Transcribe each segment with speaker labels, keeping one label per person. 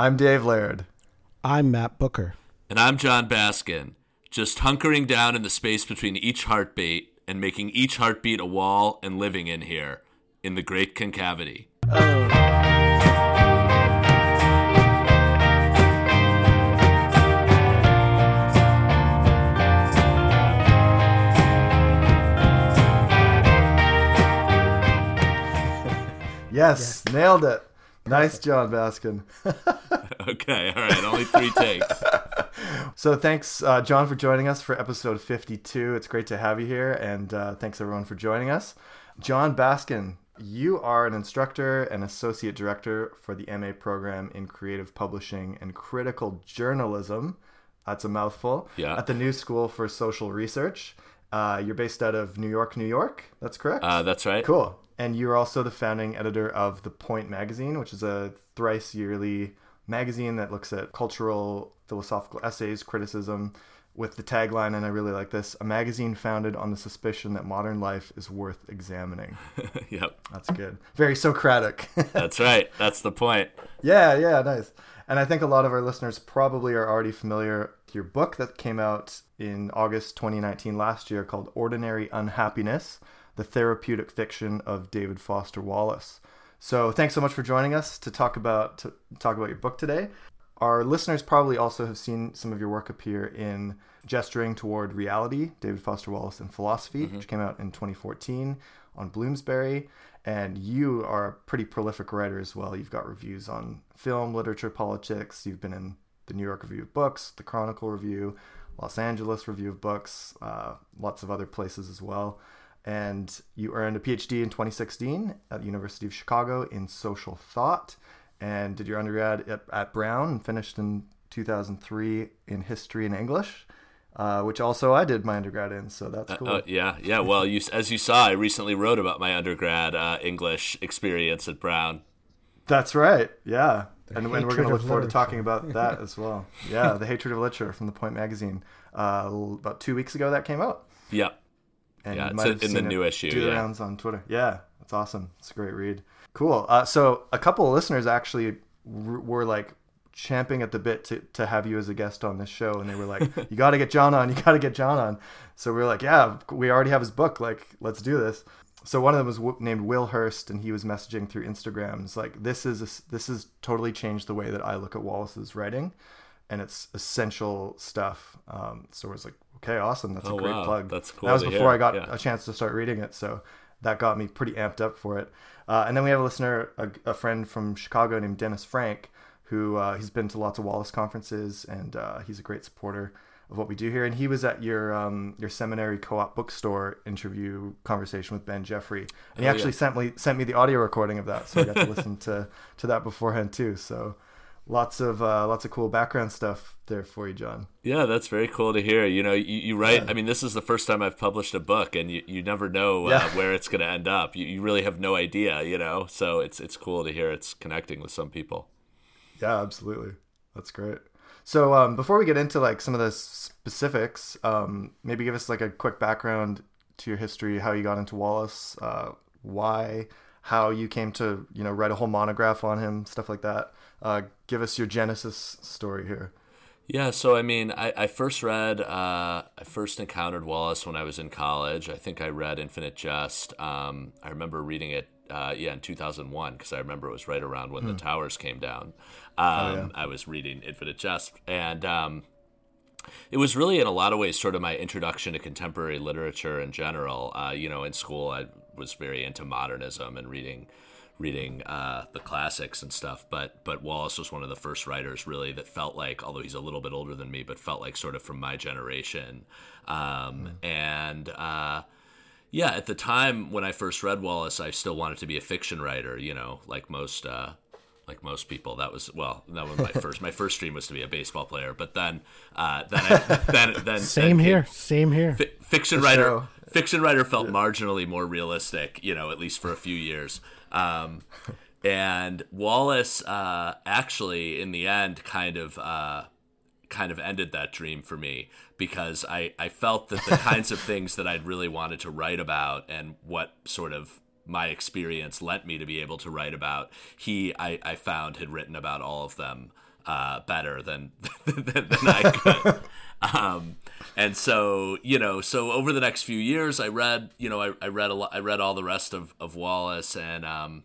Speaker 1: I'm Dave Laird.
Speaker 2: I'm Matt Bucher.
Speaker 3: And I'm Jon Baskin, just hunkering down in the space between each heartbeat and making each heartbeat a wall and living in here, in the great concavity. Oh.
Speaker 1: Yes, yes. nailed it. Nice, Jon Baskin.
Speaker 3: okay, all right, only three takes.
Speaker 1: so thanks, uh, John, for joining us for episode 52. It's great to have you here, and uh, thanks everyone for joining us. Jon Baskin, you are an instructor and associate director for the MA program in creative publishing and critical journalism. That's a mouthful.
Speaker 3: Yeah.
Speaker 1: At the New School for Social Research. Uh, you're based out of New York, New York. That's correct.
Speaker 3: Uh, that's right.
Speaker 1: Cool and you're also the founding editor of The Point magazine, which is a thrice yearly magazine that looks at cultural, philosophical essays, criticism, with the tagline, and I really like this a magazine founded on the suspicion that modern life is worth examining.
Speaker 3: yep.
Speaker 1: That's good. Very Socratic.
Speaker 3: That's right. That's the point.
Speaker 1: Yeah, yeah, nice. And I think a lot of our listeners probably are already familiar with your book that came out in August 2019 last year called Ordinary Unhappiness the therapeutic fiction of David Foster Wallace. So thanks so much for joining us to talk about to talk about your book today. Our listeners probably also have seen some of your work appear in Gesturing Toward Reality, David Foster Wallace and Philosophy, mm-hmm. which came out in 2014 on Bloomsbury. And you are a pretty prolific writer as well. You've got reviews on film, literature, politics. You've been in the New York Review of Books, the Chronicle Review, Los Angeles Review of Books, uh, lots of other places as well and you earned a PhD in 2016 at the University of Chicago in social thought, and did your undergrad at, at Brown and finished in 2003 in history and English. Uh, which also I did my undergrad in, so that's uh, cool. Uh,
Speaker 3: uh, yeah, yeah. Well, you, as you saw, I recently wrote about my undergrad uh, English experience at Brown.
Speaker 1: That's right. Yeah, and, and, we're going to look forward to talking about that as well. Yeah, the hatred of literature from the Point Magazine. Uh, about two weeks ago, that came out.
Speaker 3: Yeah, and yeah, it's in the new issue.
Speaker 1: Do the rounds on Twitter. Yeah, that's awesome. It's a great read. Cool. Uh, so a couple of listeners actually were like champing at the bit to, to have you as a guest on this show and they were like you got to get jon on you got to get jon on so we were like yeah we already have his book like let's do this so one of them was w- named will hurst and he was messaging through instagram it's like this is a, this has totally changed the way that i look at wallace's writing and it's essential stuff um, so it was like Okay, awesome. That's oh, a great wow. plug.
Speaker 3: That's cool.
Speaker 1: That was before hear. I got yeah. a chance to start reading it, so that got me pretty amped up for it. Uh, and then we have a listener, a, a, friend from Chicago named Dennis Frank, who uh, he's been to lots of Wallace conferences, and uh, he's a great supporter of what we do here. And he was at your um, your seminary co-op bookstore interview conversation with Ben Jeffery, and he oh, actually yeah. sent me sent me the audio recording of that, so I got to listen to to that beforehand too. So lots of uh, lots of cool background stuff there for you, Jon.
Speaker 3: Yeah, that's very cool to hear. You know, you, you write. Yeah. I mean, this is the first time I've published a book, and you, you never know uh, yeah. where it's going to end up. You, you really have no idea. You know, so it's it's cool to hear it's connecting with some people.
Speaker 1: Yeah, absolutely. That's great. So um, before we get into like some of the specifics, um, maybe give us like a quick background to your history, how you got into Wallace, uh, why, how you came to you know write a whole monograph on him, stuff like that. Uh, give us your genesis story here.
Speaker 3: Yeah, so I mean, I, I first read, uh, I first encountered Wallace when I was in college. I think I read Infinite Jest. Um, I remember reading it, uh, yeah, in 2001, because I remember it was right around when the hmm. towers came down. Um, oh, yeah. I was reading Infinite Jest. And um, it was really, in a lot of ways, sort of my introduction to contemporary literature in general. Uh, you know, in school, I was very into modernism and reading reading uh, the classics and stuff. But but Wallace was one of the first writers really that felt like, although he's a little bit older than me, but felt like sort of from my generation. Um, mm. And uh, yeah, at the time when I first read Wallace, I still wanted to be a fiction writer. You know, like most. Uh, like most people, that was well. That was my first. My first dream was to be a baseball player, but then, uh, then, I, then, then,
Speaker 2: same
Speaker 3: then
Speaker 2: here, same here.
Speaker 3: Fi- fiction writer, fiction writer felt marginally more realistic, you know, at least for a few years. Um, and Wallace uh, actually, in the end, kind of uh, kind of ended that dream for me because I, I felt that the kinds of things that I'd really wanted to write about and what sort of my experience led me to be able to write about, he I, I found had written about all of them uh, better than than, than I could. um, and so you know, so over the next few years, I read you know I, I read a lot, I read all the rest of of Wallace and. Um,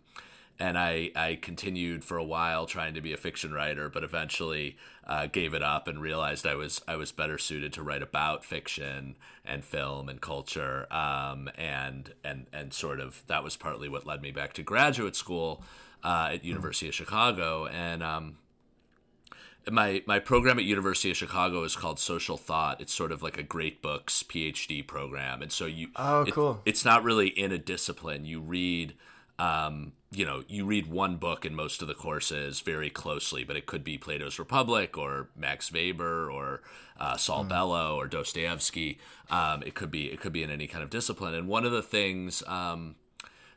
Speaker 3: and I, I continued for a while trying to be a fiction writer, but eventually uh, gave it up and realized I was I was better suited to write about fiction and film and culture, um, and and and sort of that was partly what led me back to graduate school uh, at University of Chicago, and um, my my program at University of Chicago is called Social Thought. It's sort of like a great books PhD program, and so you
Speaker 1: oh
Speaker 3: it,
Speaker 1: cool.
Speaker 3: It's not really in a discipline. You read um, you know, you read one book in most of the courses very closely, but it could be Plato's Republic or Max Weber or uh, Saul mm. Bellow or Dostoevsky. Um, it could be it could be in any kind of discipline. And one of the things um,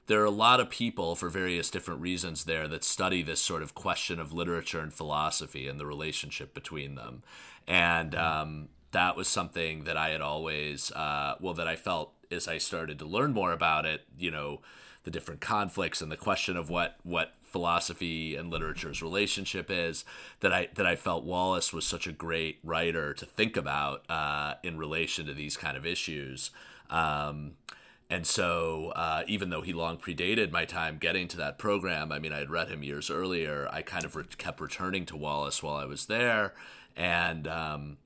Speaker 3: there are a lot of people for various different reasons there that study this sort of question of literature and philosophy and the relationship between them. And um, that was something that I had always, uh, well, that I felt as I started to learn more about it, you know the different conflicts and the question of what what philosophy and literature's relationship is that I that I felt Wallace was such a great writer to think about uh, in relation to these kind of issues. Um, and so, uh, even though he long predated my time getting to that program, I mean, I had read him years earlier. I kind of re- kept returning to Wallace while I was there, and um,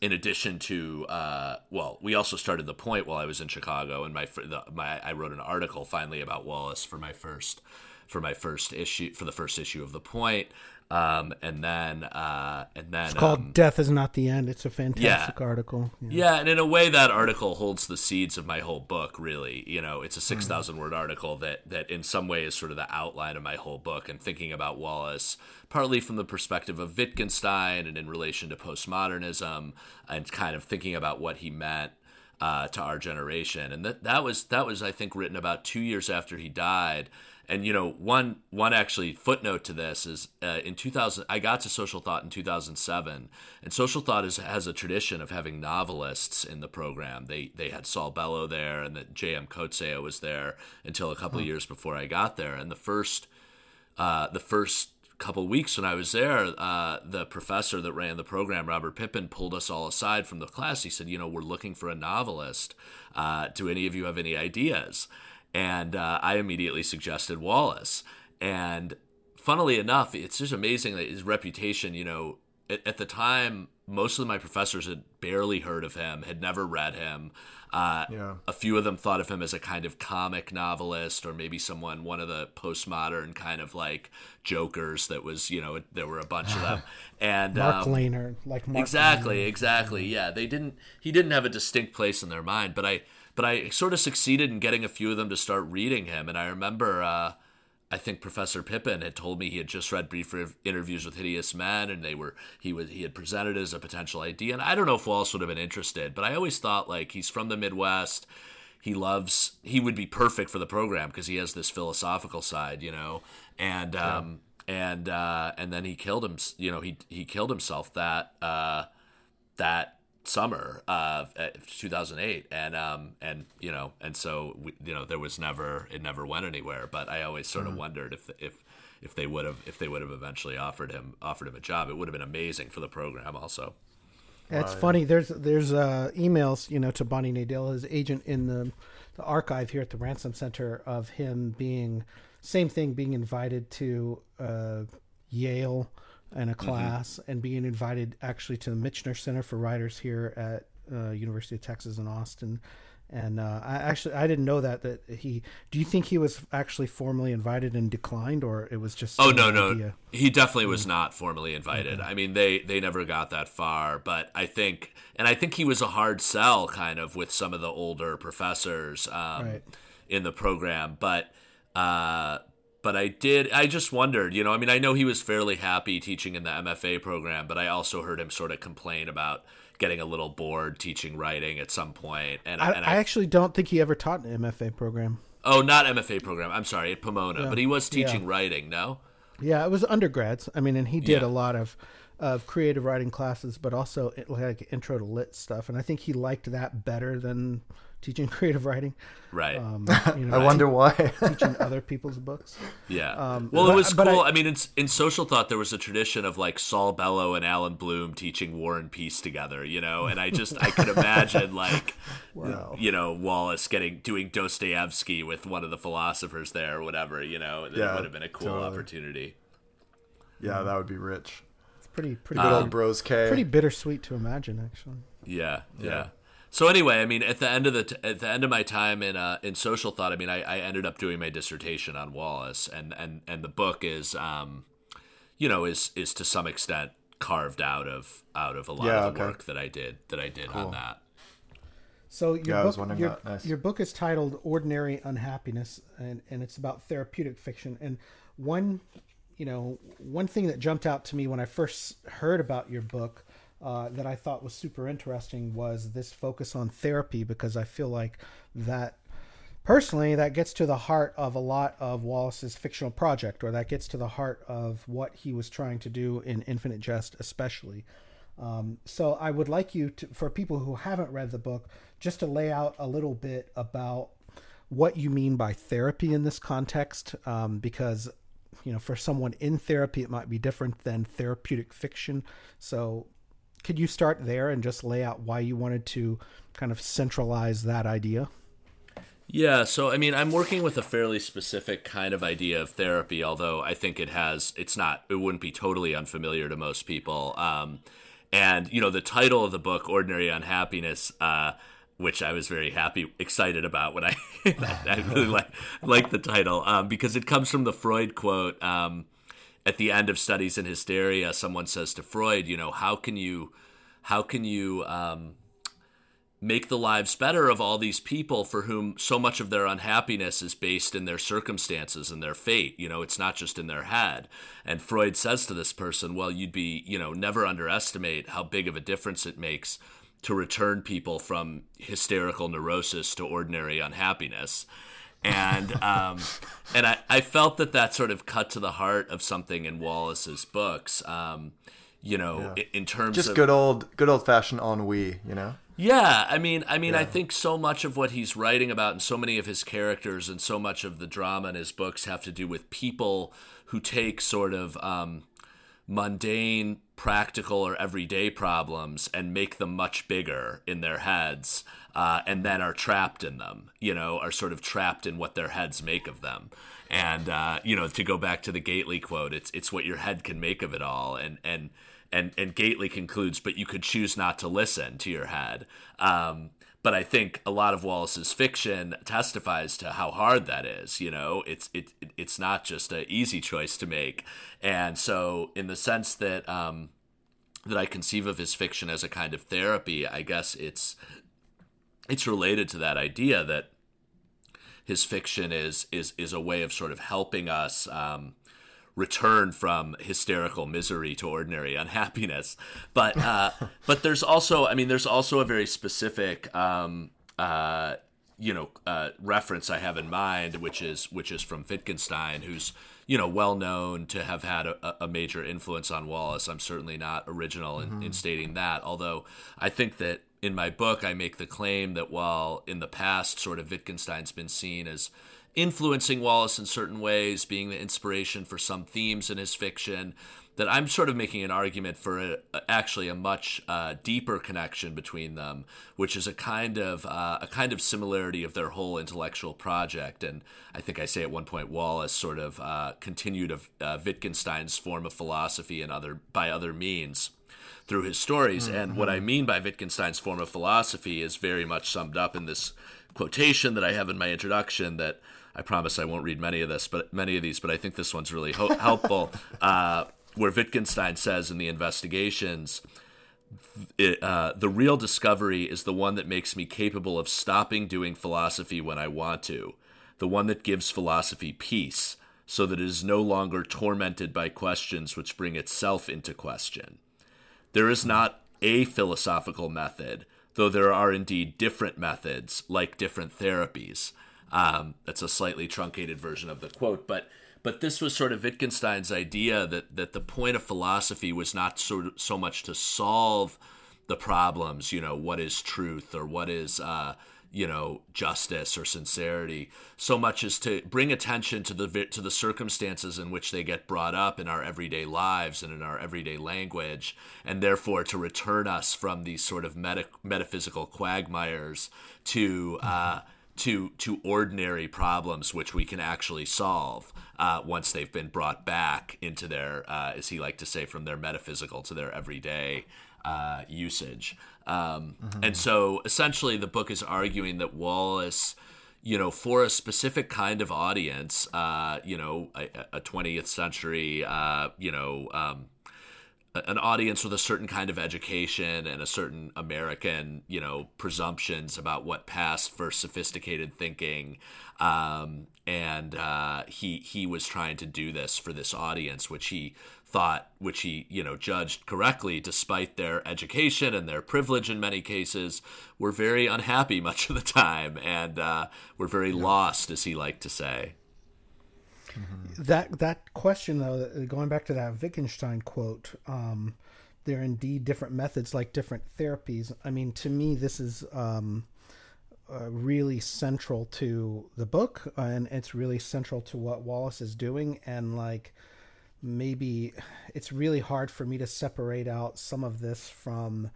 Speaker 3: in addition to uh, well, we also started the point while I was in Chicago, and my, the, my I wrote an article finally about Wallace for my first for my first issue for the first issue of the Point. Um, and then uh, and then
Speaker 2: it's called
Speaker 3: um,
Speaker 2: "Death Is Not the End." It's a fantastic
Speaker 3: yeah.
Speaker 2: article.
Speaker 3: Yeah. yeah. and in a way, that article holds the seeds of my whole book. Really, you know, it's a six thousand mm. word article that that in some way is sort of the outline of my whole book. And thinking about Wallace, partly from the perspective of Wittgenstein and in relation to postmodernism, and kind of thinking about what he meant uh, to our generation. And that that was that was I think written about two years after he died and you know one one actually footnote to this is uh, in 2000 i got to social thought in 2007 and social thought is, has a tradition of having novelists in the program they they had saul bellow there and that j.m coetzee was there until a couple of years before i got there and the first uh, the first couple weeks when I was there, uh, the professor that ran the program, Robert Pippin, pulled us all aside from the class. He said, "You know, we're looking for a novelist. Uh, do any of you have any ideas?" And uh, I immediately suggested Wallace. And funnily enough, it's just amazing that his reputation, you know, at, at the time, most of my professors had barely heard of him, had never read him. Uh, yeah. A few of them thought of him as a kind of comic novelist, or maybe someone, one of the postmodern kind of like jokers that was, you know, there were a bunch of them. And
Speaker 2: Mark um, Leyner, like Mark
Speaker 3: exactly, Leyner. exactly, yeah. They didn't, he didn't have a distinct place in their mind, but I, but I sort of succeeded in getting a few of them to start reading him. And I remember, uh, I think Professor Pippin had told me he had just read brief interviews with hideous men, and they were he was he had presented as a potential idea. And I don't know if Wallace would have been interested, but I always thought like he's from the Midwest. He loves he would be perfect for the program because he has this philosophical side, you know, and um, and uh, and then he killed him. You know, he he killed himself that uh, that summer of 2008 and um and you know and so we, you know there was never it never went anywhere but i always sort of mm-hmm. wondered if if if they would have if they would have eventually offered him offered him a job. It would have been amazing for the program also.
Speaker 2: Yeah, it's funny there's there's uh emails you know to bonnie nadell his agent in the the archive here at the ransom center of him being same thing being invited to uh yale in a mm-hmm. class mm-hmm. and being invited actually to the Michener Center for Writers here at uh, University of Texas in Austin. And uh, I actually I didn't know that that he. Do you think he was actually formally invited and declined, or it was just?
Speaker 3: Oh no no, idea? he definitely was mm. not formally invited. I mean they they never got that far, but I think and I think he was a hard sell kind of with some of the older professors um, right. in the program, but. Uh, but I did. I just wondered, you know. I mean, I know he was fairly happy teaching in the MFA program, but I also heard him sort of complain about getting a little bored teaching writing at some point. And
Speaker 2: I,
Speaker 3: and
Speaker 2: I, I actually don't think he ever taught an MFA program.
Speaker 3: Oh, not MFA program. I'm sorry, at Pomona, yeah. but he was teaching yeah. writing. No.
Speaker 2: Yeah, it was undergrads. I mean, and he did yeah. a lot of of creative writing classes, but also like intro to lit stuff. And I think he liked that better than teaching creative writing.
Speaker 3: Right.
Speaker 2: Um,
Speaker 1: you know, I wonder why.
Speaker 2: teaching other people's books.
Speaker 3: Yeah. Um, well, but, it was cool. I, I, mean, in, in social thought, there was a tradition of like Saul Bellow and Allan Bloom teaching War and Peace together, you know, and I just, I could imagine like, wow. you know, Wallace getting, doing Dostoevsky with one of the philosophers there or whatever, you know, yeah, it would have been a cool totally. opportunity.
Speaker 1: Yeah, that would be rich.
Speaker 2: It's pretty, pretty,
Speaker 1: good um, old bros K.
Speaker 2: Pretty bittersweet to imagine, actually.
Speaker 3: Yeah, yeah. yeah. So anyway, I mean, at the end of the t- at the end of my time in uh, in social thought, I mean, I, I ended up doing my dissertation on Wallace, and and and the book is, um, you know, is is to some extent carved out of out of a lot yeah, of the okay. work that I did that I did cool. on that.
Speaker 2: So your yeah, book, your, nice. your book is titled "Ordinary Unhappiness," and and it's about therapeutic fiction. And one, you know, one thing that jumped out to me when I first heard about your book uh, that I thought was super interesting was this focus on therapy because I feel like that personally that gets to the heart of a lot of Wallace's fictional project or that gets to the heart of what he was trying to do in Infinite Jest especially. Um, so I would like you to, for people who haven't read the book, just to lay out a little bit about what you mean by therapy in this context, um, because you know for someone in therapy it might be different than therapeutic fiction. So could you start there and just lay out why you wanted to kind of centralize that idea?
Speaker 3: Yeah, so I mean, I'm working with a fairly specific kind of idea of therapy, although I think it has, it's not, it wouldn't be totally unfamiliar to most people. Um, and, you know, the title of the book, Ordinary Unhappiness, uh, which I was very happy, excited about when I, I really like, like the title, um, because it comes from the Freud quote, um, at the end of studies in hysteria someone says to freud you know how can you how can you um, make the lives better of all these people for whom so much of their unhappiness is based in their circumstances and their fate? You know it's not just in their head. And freud says to this person well you'd be you know never underestimate how big of a difference it makes to return people from hysterical neurosis to ordinary unhappiness and um, and I, I felt that that sort of cut to the heart of something in Wallace's books. Um, you know, yeah. in, terms
Speaker 1: just
Speaker 3: of,
Speaker 1: good old good old fashioned ennui. You know.
Speaker 3: Yeah, I mean, I mean, yeah. I think so much of what he's writing about, and so many of his characters, and so much of the drama in his books have to do with people who take sort of um, mundane, practical, or everyday problems and make them much bigger in their heads uh, and then are trapped in them, you know, are sort of trapped in what their heads make of them. And uh, you know, to go back to the Gately quote, it's it's what your head can make of it all. And and and and Gately concludes, but you could choose not to listen to your head. Um, but I think a lot of Wallace's fiction testifies to how hard that is. You know, it's it it's not just an easy choice to make. And so, in the sense that um, that I conceive of his fiction as a kind of therapy, I guess it's it's related to that idea that his fiction is is is a way of sort of helping us um, return from hysterical misery to ordinary unhappiness. But uh, but there's also, I mean, there's also a very specific. Um, uh, you know, uh, reference I have in mind, which is which is from Wittgenstein, who's you know well known to have had a, a major influence on Wallace. I'm certainly not original in, mm-hmm. in stating that, although I think that in my book, I make the claim that while in the past, sort of Wittgenstein's been seen as influencing Wallace in certain ways, being the inspiration for some themes in his fiction, that I'm sort of making an argument for a, actually a much uh, deeper connection between them, which is a kind of uh, a kind of similarity of their whole intellectual project. And I think I say at one point Wallace sort of uh, continued of uh, Wittgenstein's form of philosophy and other by other means through his stories. Mm-hmm. And what I mean by Wittgenstein's form of philosophy is very much summed up in this quotation that I have in my introduction that I promise I won't read many of this, but many of these, but I think this one's really ho- helpful. Uh, where Wittgenstein says in the investigations, it, uh, the real discovery is the one that makes me capable of stopping doing philosophy when I want to, the one that gives philosophy peace, so that it is no longer tormented by questions which bring itself into question. There is not a philosophical method, though there are indeed different methods, like different therapies. Um, that's a slightly truncated version of the quote, but but this was sort of Wittgenstein's idea that that the point of philosophy was not so so much to solve the problems, you know, what is truth or what is uh, you know justice or sincerity so much as to bring attention to the to the circumstances in which they get brought up in our everyday lives and in our everyday language and therefore to return us from these sort of meta- metaphysical quagmires to uh, to to ordinary problems which we can actually solve uh, once they've been brought back into their uh, as he liked to say from their metaphysical to their everyday uh, usage um, mm-hmm. And so essentially, the book is arguing that Wallace, you know, for a specific kind of audience, uh, you know, a, a 20th century, uh, you know, um, an audience with a certain kind of education and a certain American, you know, presumptions about what passed for sophisticated thinking. Um, and uh, he he was trying to do this for this audience, which he thought, which he, you know, judged correctly, despite their education and their privilege in many cases, were very unhappy much of the time and uh, were very yeah. lost, as he liked to say.
Speaker 2: Mm-hmm. That that question, though, going back to that Wittgenstein quote, um, there are indeed different methods, like different therapies. I mean, to me, this is um, uh, really central to the book, and it's really central to what Wallace is doing, and like maybe it's really hard for me to separate out some of this from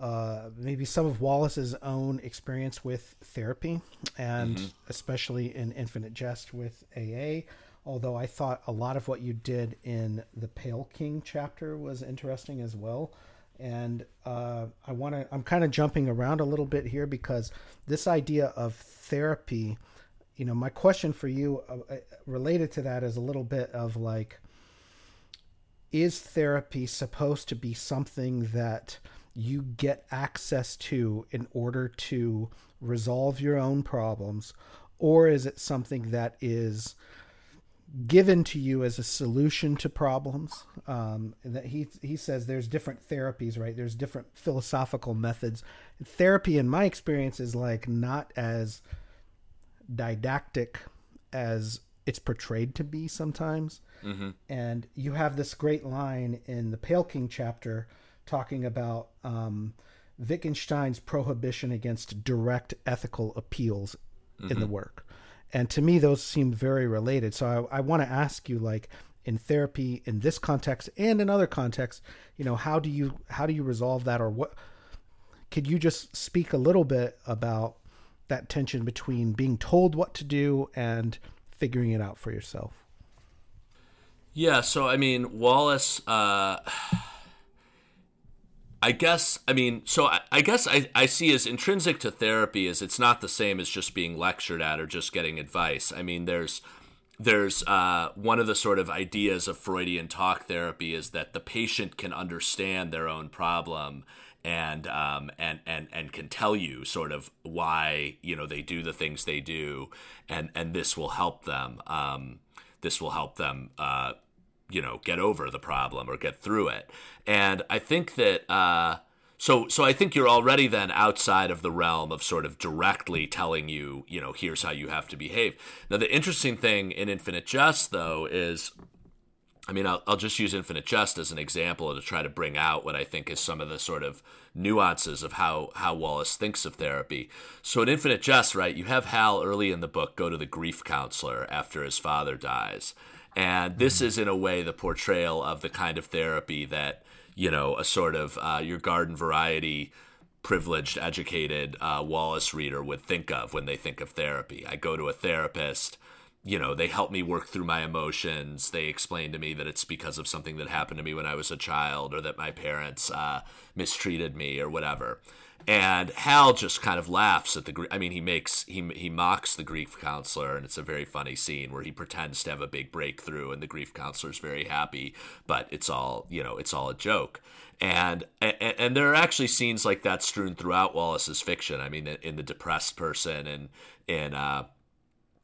Speaker 2: uh, maybe some of Wallace's own experience with therapy, and mm-hmm. especially in Infinite Jest with AA. Although I thought a lot of what you did in the Pale King chapter was interesting as well. And uh, I want to, I'm kind of jumping around a little bit here because this idea of therapy, you know, my question for you uh, uh related to that is a little bit of like, is therapy supposed to be something that you get access to in order to resolve your own problems? Or is it something that is given to you as a solution to problems? Um, that he he says there's different therapies right? There's different philosophical methods. Therapy in my experience is like not as didactic as it's portrayed to be sometimes. Mm-hmm. And you have this great line in the Pale King chapter talking about um, Wittgenstein's prohibition against direct ethical appeals mm-hmm. in the mm-hmm. work. And to me, those seem very related. So I, I want to ask you, like, in therapy, in this context and in other contexts, you know, how do you how do you resolve that, or what? Could you just speak a little bit about that tension between being told what to do and figuring it out for yourself.
Speaker 3: Yeah, so I mean, Wallace. Uh, I guess I mean, so I, I guess I, I see as intrinsic to therapy is it's not the same as just being lectured at or just getting advice. I mean, there's there's uh, one of the sort of ideas of Freudian talk therapy is that the patient can understand their own problem and um, and and and can tell you sort of why you know they do the things they do, and and this will help them. Um, this will help them. Uh, you know, get over the problem or get through it. And I think that. Uh, so, so I think you're already then outside of the realm of sort of directly telling you, you know, here's how you have to behave. Now, the interesting thing in Infinite Jest, though, is I mean, I'll, I'll just use Infinite Jest as an example to try to bring out what I think is some of the sort of nuances of how, how Wallace thinks of therapy. So, in Infinite Jest, right, you have Hal early in the book go to the grief counselor after his father dies. And this mm-hmm. is, in a way, the portrayal of the kind of therapy that, you know, a sort of uh, your garden variety privileged, educated uh, Wallace reader would think of when they think of therapy. I go to a therapist you know, they help me work through my emotions. They explain to me that it's because of something that happened to me when I was a child or that my parents uh, mistreated me or whatever. And Hal just kind of laughs at the. Grief I mean, he makes he he mocks the grief counselor, and it's a very funny scene where he pretends to have a big breakthrough, and the grief counselor's very happy, but it's all you know, it's all a joke. And, and and there are actually scenes like that strewn throughout Wallace's fiction. I mean, in the depressed person and in uh,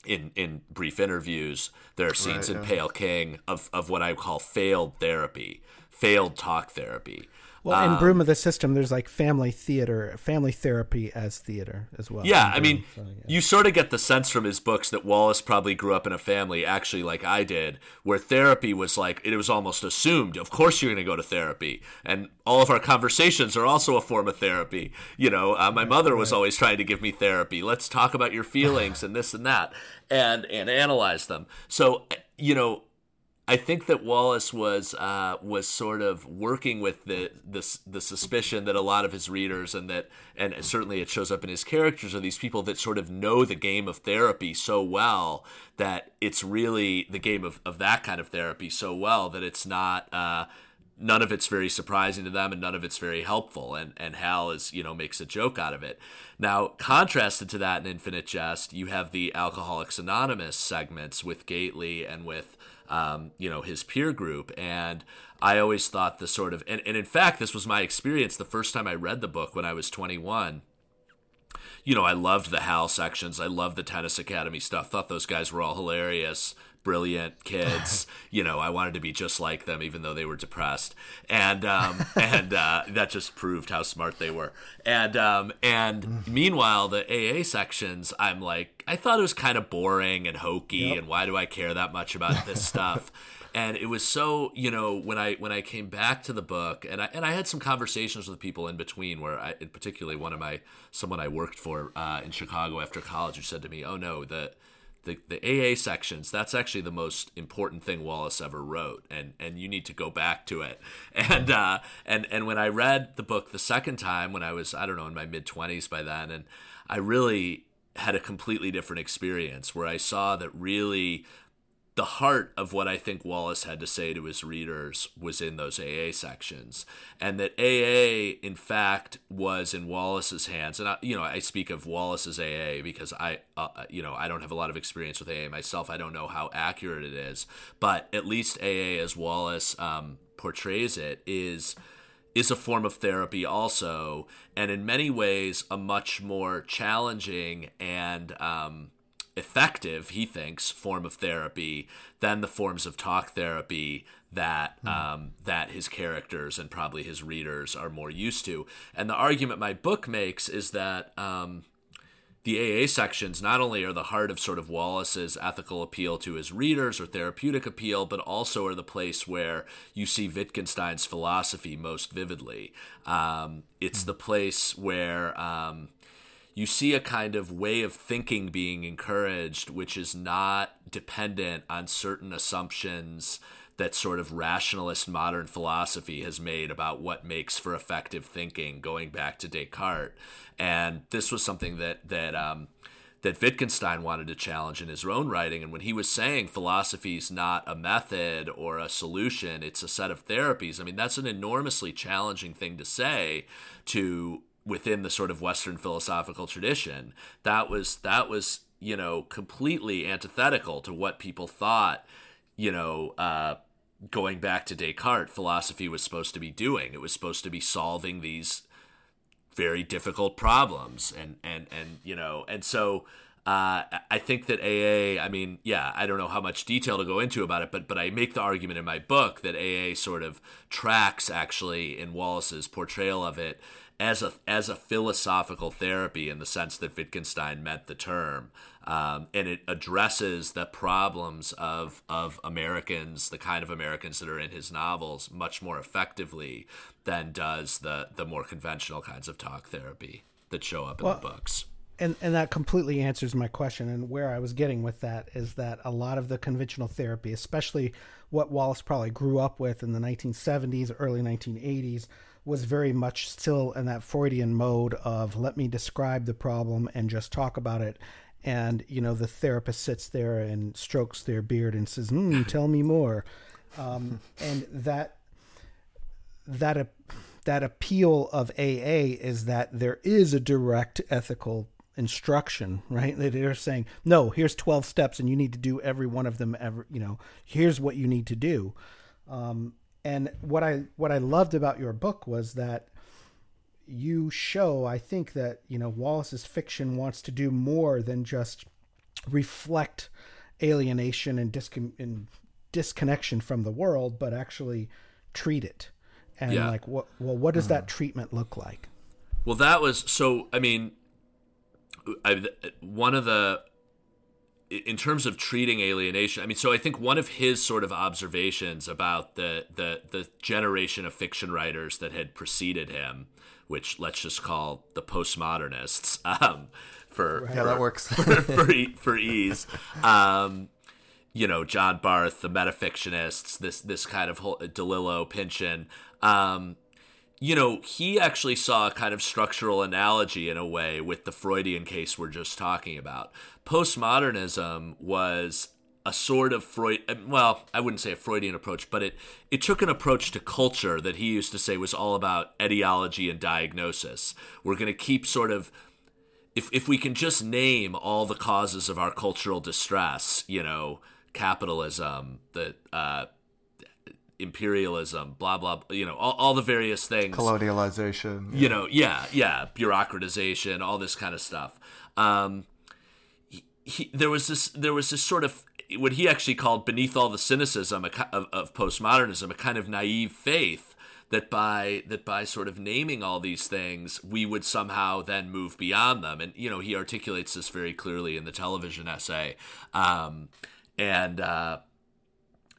Speaker 3: in in brief interviews there are scenes right, in yeah. pale king of, of what i call failed therapy failed talk therapy.
Speaker 2: Well, in
Speaker 3: Um,
Speaker 2: Broom of the System, there's like family theater, family therapy as theater as well.
Speaker 3: Yeah, I mean,
Speaker 2: so, yeah.
Speaker 3: you sort of get the sense from his books that Wallace probably grew up in a family, actually, like I did, where therapy was like, it was almost assumed. Of course, you're going to go to therapy. And all of our conversations are also a form of therapy. You know, uh, my mother was always trying to give me therapy. Let's talk about your feelings and this and that and, and analyze them. So, you know, I think that Wallace was uh, was sort of working with the, the the suspicion that a lot of his readers and that and certainly it shows up in his characters are these people that sort of know the game of therapy so well that it's really the game of, of that kind of therapy so well that it's not uh, none of it's very surprising to them and none of it's very helpful and and Hal is you know makes a joke out of it. Now contrasted to that in Infinite Jest, you have the Alcoholics Anonymous segments with Gately and with um, you know his peer group and i always thought the sort of and, and in fact this was my experience the first time i read the book when i was 21 you know i loved the hal sections. I loved the tennis academy stuff. Thought those guys were all hilarious brilliant kids. You know i wanted to be just like them even though they were depressed. And um, and uh, that just proved how smart they were. And um, and meanwhile the aa sections i'm like i thought it was kind of boring and hokey and why do i care that much about this stuff? And it was so you know when i when i came back to the book and i and i had some conversations with people in between where i particularly one of my someone i worked for uh, in chicago after college who said to me oh no the the, the AA sections, that's actually the most important thing Wallace ever wrote, and, and you need to go back to it. And uh, and and when I read the book the second time, when I was I don't know in my mid twenties by then, and I really had a completely different experience where I saw that really the heart of what I think Wallace had to say to his readers was in those AA sections, and that AA, in fact, was in Wallace's hands. And I, you know, I speak of Wallace's AA because I, uh, you know, I don't have a lot of experience with AA myself. I don't know how accurate it is, but at least AA, as Wallace um, portrays it, is is a form of therapy also, and in many ways a much more challenging and um, effective, he thinks, form of therapy than the forms of talk therapy that um, that his characters and probably his readers are more used to. And the argument my book makes is that um, the AA sections not only are the heart of sort of Wallace's ethical appeal to his readers or therapeutic appeal, but also are the place where you see Wittgenstein's philosophy most vividly. Um, it's the place where um, you see a kind of way of thinking being encouraged, which is not dependent on certain assumptions that sort of rationalist modern philosophy has made about what makes for effective thinking, going back to Descartes. And this was something that that um, that Wittgenstein wanted to challenge in his own writing. And when he was saying philosophy is not a method or a solution, it's a set of therapies. I mean, that's an enormously challenging thing to say to within the sort of Western philosophical tradition. That was that was you know completely antithetical to what people thought. You know. Uh, going back to Descartes, philosophy was supposed to be doing. It was supposed to be solving these very difficult problems, and and and you know, and so uh, I think that AA. I mean, yeah, I don't know how much detail to go into about it, but but I make the argument in my book that AA sort of tracks actually in Wallace's portrayal of it as a as a philosophical therapy in the sense that Wittgenstein meant the term, um, and it addresses the problems of of Americans, the kind of Americans that are in his novels, much more effectively than does the the more conventional kinds of talk therapy that show up in
Speaker 2: Well,
Speaker 3: the books.
Speaker 2: And and that completely answers my question. And where I was getting with that is that a lot of the conventional therapy especially what Wallace probably grew up with in the 1970s early 1980s was very much still in that Freudian mode of let me describe the problem and just talk about it. And you know the therapist sits there and strokes their beard and says mm, tell me more. Um, and that that a, that appeal of AA is that there is a direct ethical instruction, right? They're saying, no, here's 12 steps and you need to do every one of them ever, you know, here's what you need to do. Um, and what I what I loved about your book was that you show, I think that, you know, Wallace's fiction wants to do more than just reflect alienation and, discon- and disconnection from the world, but actually treat it and
Speaker 3: Yeah.
Speaker 2: like what well what does that treatment look like
Speaker 3: Well, that was so. I mean, I, one of the in terms of treating alienation. I mean, so I think one of his sort of observations about the the the generation of fiction writers that had preceded him, which let's just call the postmodernists, um, for
Speaker 1: Yeah, that works.
Speaker 3: for for, e- for ease. Um, you know, John Barth, the metafictionists, this this kind of whole Delillo, Pynchon. Um, you know, he actually saw a kind of structural analogy in a way with the Freudian case we're just talking about. Postmodernism was a sort of Freud well, I wouldn't say a Freudian approach, but it it took an approach to culture that he used to say was all about etiology and diagnosis. We're going to keep sort of if if we can just name all the causes of our cultural distress, you know, capitalism, the uh, imperialism, blah blah, you know, all, all the various things.
Speaker 1: Colonialization.
Speaker 3: You know, yeah, yeah, bureaucratization, all this kind of stuff. Um, he, he, there was this, there was this sort of what he actually called beneath all the cynicism of, of postmodernism, a kind of naive faith that by that by sort of naming all these things, we would somehow then move beyond them. And you know, he articulates this very clearly in the television essay, um, and. Uh,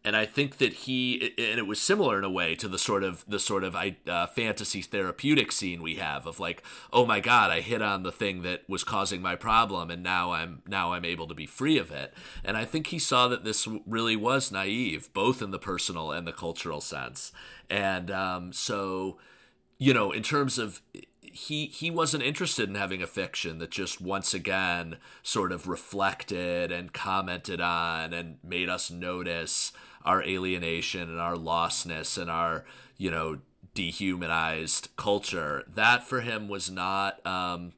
Speaker 3: and I think that he and it was similar in a way to the sort of the sort of uh, fantasy therapeutic scene we have of like oh my god I hit on the thing that was causing my problem and now I'm now I'm able to be free of it. And I think he saw that this really was naive both in the personal and the cultural sense. And um, so you know in terms of he he wasn't interested in having a fiction that just once again sort of reflected and commented on and made us notice our alienation and our lostness and our you know dehumanized culture. That for him was not um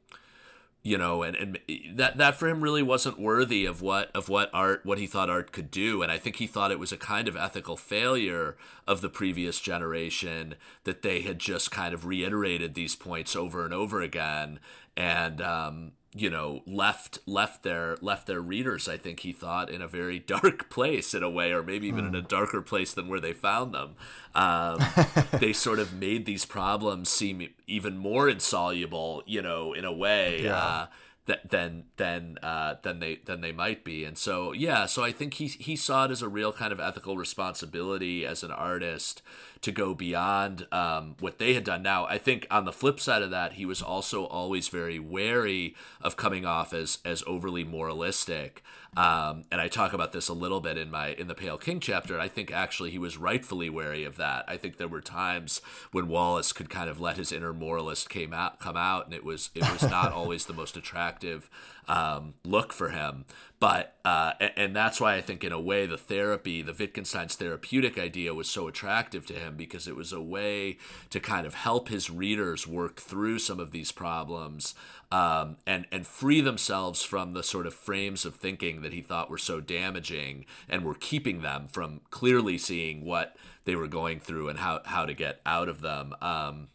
Speaker 3: you know and, and that that for him really wasn't worthy of what of what art what he thought art could do. And i think he thought it was a kind of ethical failure of the previous generation that they had just kind of reiterated these points over and over again. And um you know left left their left their readers i think he thought in a very dark place in a way or maybe even in a darker place than where they found them um, they sort of made these problems seem even more insoluble you know in a way
Speaker 1: Yeah.
Speaker 3: uh, than than uh, than they than they might be. And so yeah so i think he he saw it as a real kind of ethical responsibility as an artist to go beyond um, what they had done. Now i think on the flip side of that he was also always very wary of coming off as as overly moralistic um, and i talk about this a little bit in my in the pale king chapter i think actually he was rightfully wary of that. I think there were times when wallace could kind of let his inner moralist came out come out and it was it was not always the most attractive um, look for him but uh, and, that's why I think in a way the therapy, the Wittgenstein's therapeutic idea was so attractive to him because it was a way to kind of help his readers work through some of these problems um, and and free themselves from the sort of frames of thinking that he thought were so damaging and were keeping them from clearly seeing what they were going through and how how to get out of them. Um,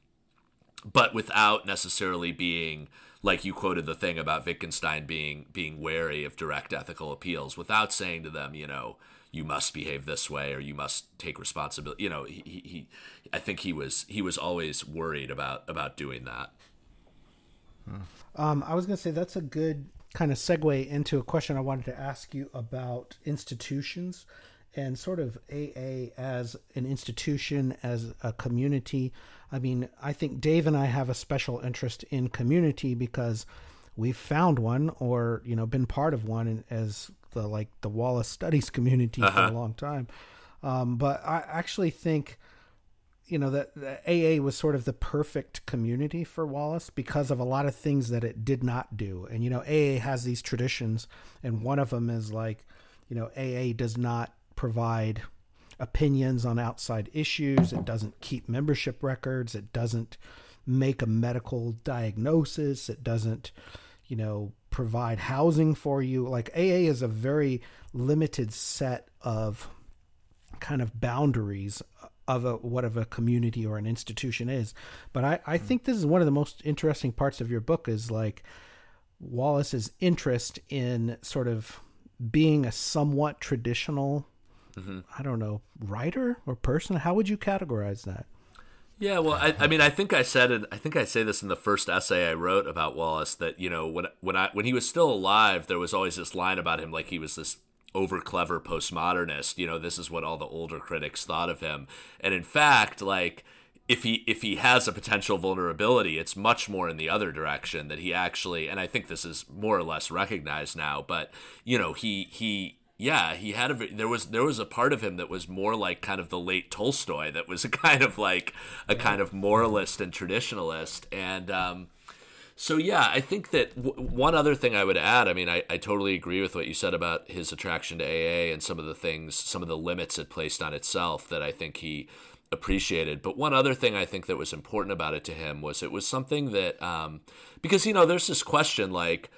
Speaker 3: but without necessarily being like you quoted the thing about Wittgenstein being being wary of direct ethical appeals without saying to them, you know, you must behave this way or you must take responsibility. You know, he, he, I think he was he was always worried about about doing that.
Speaker 2: Um, I was going to say that's a good kind of segue into a question I wanted to ask you about institutions and sort of AA as an institution, as a community. I mean, I think Dave and I have a special interest in community because we've found one or, you know, been part of one as the like the Wallace Studies community for a long time. Um, but I actually think you know that, that AA was sort of the perfect community for Wallace because of a lot of things that it did not do. And you know, AA has these traditions, and one of them is like, you know, AA does not provide opinions on outside issues. It doesn't keep membership records. It doesn't make a medical diagnosis. It doesn't, you know, provide housing for you. Like AA is a very limited set of kind of boundaries of a what of a community or an institution is. But I, I think this is one of the most interesting parts of your book is like Wallace's interest in sort of being a somewhat traditional mm-hmm. I don't know, writer or person? How would you categorize that?
Speaker 3: Yeah, well, I, I, mean, I think I said it. I think I say this in the first essay I wrote about Wallace that you know when when I when he was still alive, there was always this line about him like he was this over clever postmodernist. You know, this is what all the older critics thought of him, and in fact, like if he if he has a potential vulnerability, it's much more in the other direction that he actually. And I think this is more or less recognized now, but you know, he he yeah, he had a there was there was a part of him that was more like kind of the late Tolstoy that was a kind of like a kind of moralist and traditionalist and um, so yeah, I think that w- one other thing I would add, I mean, I, I totally agree with what you said about his attraction to AA and some of the things, some of the limits it placed on itself that I think he appreciated. But one other thing I think that was important about it to him was it was something that, um, because, you know, there's this question like,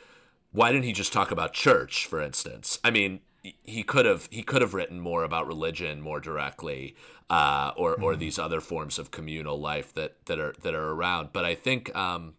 Speaker 3: why didn't he just talk about church, for instance? I mean, he could have he could have written more about religion more directly, uh, or mm-hmm. or these other forms of communal life that that are that are around. But I think um,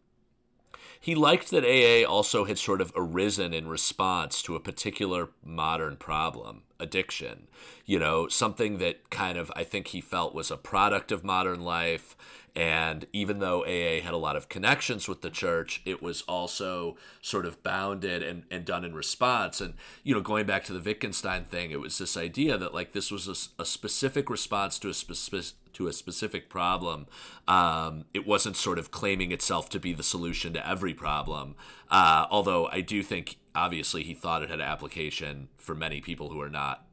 Speaker 3: he liked that AA also had sort of arisen in response to a particular modern problem, addiction. You know, something that kind of I think he felt was a product of modern life and even though AA had a lot of connections with the church, it was also sort of bounded and, and done in response. And, you know, going back to the Wittgenstein thing, it was this idea that like this was a, a specific response to a specific to a specific problem. Um, it wasn't sort of claiming itself to be the solution to every problem. Uh, although I do think, obviously, he thought it had application for many people who are not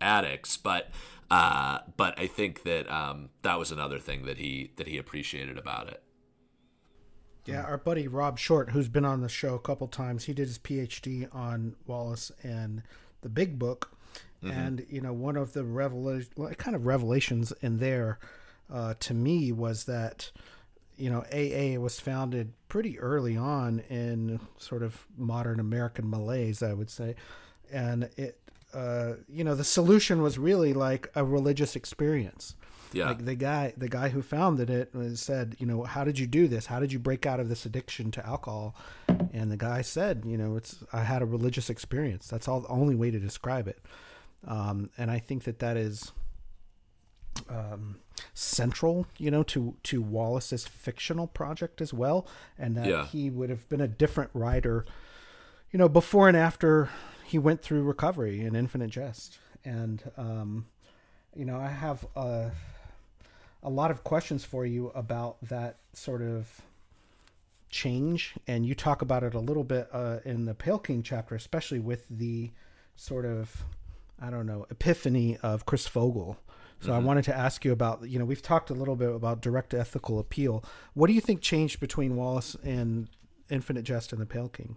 Speaker 3: addicts. But uh, but I think that um, that was another thing that he that he appreciated about it.
Speaker 2: Yeah, our buddy Rob Short, who's been on the show a couple times, he did his PhD on Wallace and the Big Book, mm-hmm. and you know one of the revelation, kind of revelations in there, uh, to me was that you know AA was founded pretty early on in sort of modern American malaise, I would say, and it uh, you know, the solution was really like a religious experience. Yeah. Like the guy, the guy who founded it said, you know, how did you do this? How did you break out of this addiction to alcohol? And the guy said, you know, it's I had a religious experience. That's all the only way to describe it. Um, and I think that that is um, central, you know, to to Wallace's fictional project as well, and that yeah. he would have been a different writer, you know, before and after he went through recovery in Infinite Jest, and um, you know I have a, a lot of questions for you about that sort of change, and you talk about it a little bit uh, in the Pale King chapter, especially with the sort of I don't know epiphany of Chris Fogle. So mm-hmm. I wanted to ask you about, you know, we've talked a little bit about direct ethical appeal. What do you think changed between Wallace and Infinite Jest and the Pale King?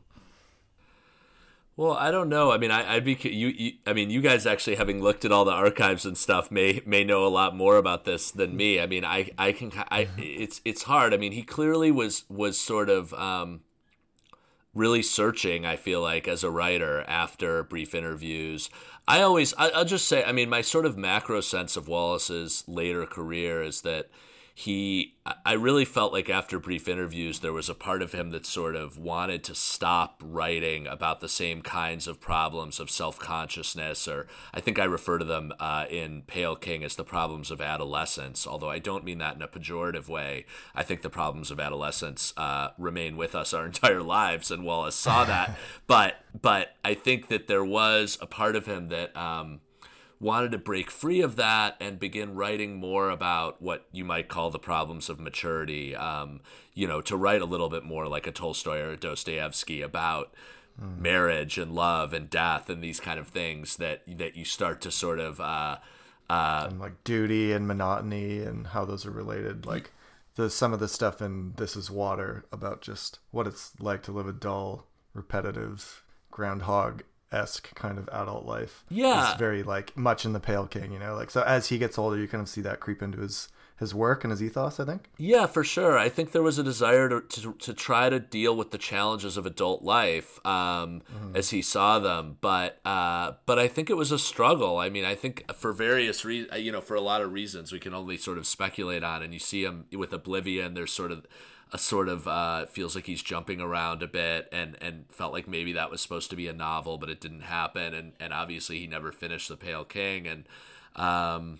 Speaker 3: Well, I don't know. I mean, I, would be you, you, I mean, you guys actually having looked at all the archives and stuff may may know a lot more about this than me. I mean, I I can I it's it's hard. I mean, he clearly was was sort of um, really searching. I feel like as a writer after brief interviews. I always I, I'll just say. I mean, my sort of macro sense of Wallace's later career is that he I really felt like after brief interviews there was a part of him that sort of wanted to stop writing about the same kinds of problems of self-consciousness or I think I refer to them uh, in Pale King as the problems of adolescence although I don't mean that in a pejorative way. I think the problems of adolescence uh, remain with us our entire lives and Wallace saw that. But but I think that there was a part of him that um, wanted to break free of that and begin writing more about what you might call the problems of maturity. Um, you know, to write a little bit more like a Tolstoy or a Dostoevsky about mm. marriage and love and death and these kind of things that that you start to sort of uh, uh,
Speaker 1: and like duty and monotony and how those are related. Like the some of the stuff in This Is Water about just what it's like to live a dull, repetitive groundhog esque kind of adult life.
Speaker 3: Yeah,
Speaker 1: it's very like much in the Pale King, you know. Like so, as he gets older, you kind of see that creep into his his work and his ethos. I think.
Speaker 3: Yeah, for sure. I think there was a desire to to, to try to deal with the challenges of adult life um, mm-hmm. as he saw them, but uh, but I think it was a struggle. I mean, I think for various reasons, you know, for a lot of reasons, we can only sort of speculate on. And you see him with Oblivion. There's sort of a sort of uh, feels like he's jumping around a bit and and felt like maybe that was supposed to be a novel but it didn't happen. And and obviously he never finished the pale king. And um,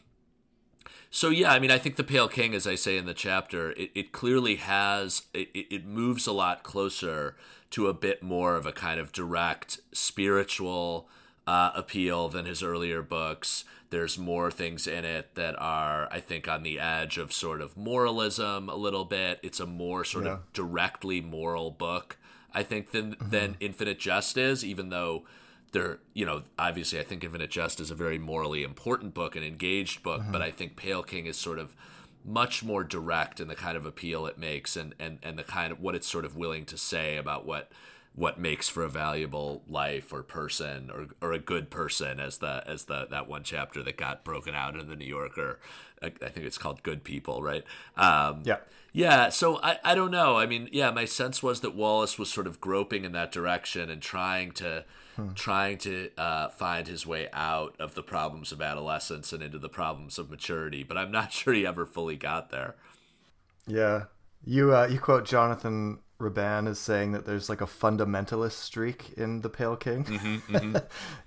Speaker 3: so yeah, I mean, I think the Pale King, as I say in the chapter, it, it clearly has it, it moves a lot closer to a bit more of a kind of direct spiritual uh, appeal than his earlier books. There's more things in it that are, I think, on the edge of sort of moralism a little bit. It's a more sort yeah. of directly moral book, I think, than mm-hmm. than Infinite Jest is, even though there you know obviously i think infinite jest is a very morally important book an engaged book mm-hmm. but i think pale king is sort of much more direct in the kind of appeal it makes and and and the kind of what it's sort of willing to say about what what makes for a valuable life or person or or a good person as the as the that one chapter that got broken out in the New Yorker I, I think it's called Good People right um,
Speaker 1: yeah
Speaker 3: yeah so I I don't know I mean yeah my sense was that Wallace was sort of groping in that direction and trying to hmm. trying to uh, find his way out of the problems of adolescence and into the problems of maturity. But I'm not sure he ever fully got there.
Speaker 1: Yeah, you uh, you quote Jonathan Raban is saying that there's like a fundamentalist streak in The Pale King. Mm-hmm, mm-hmm.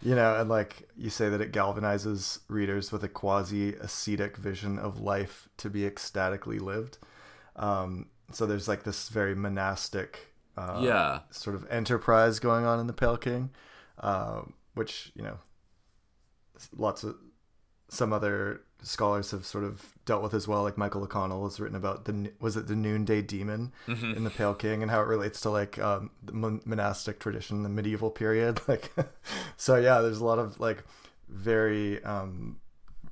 Speaker 1: you know, and like you say that it galvanizes readers with a quasi ascetic vision of life to be ecstatically lived. Um, so there's like this very monastic uh,
Speaker 3: yeah
Speaker 1: sort of enterprise going on in The Pale King uh, which you know lots of some other scholars have sort of dealt with as well. Like Michael O'Connell has written about the was it the Noonday Demon mm-hmm. in the Pale King and how it relates to like um, the monastic tradition, the medieval period. Like, so yeah, there's a lot of like very um,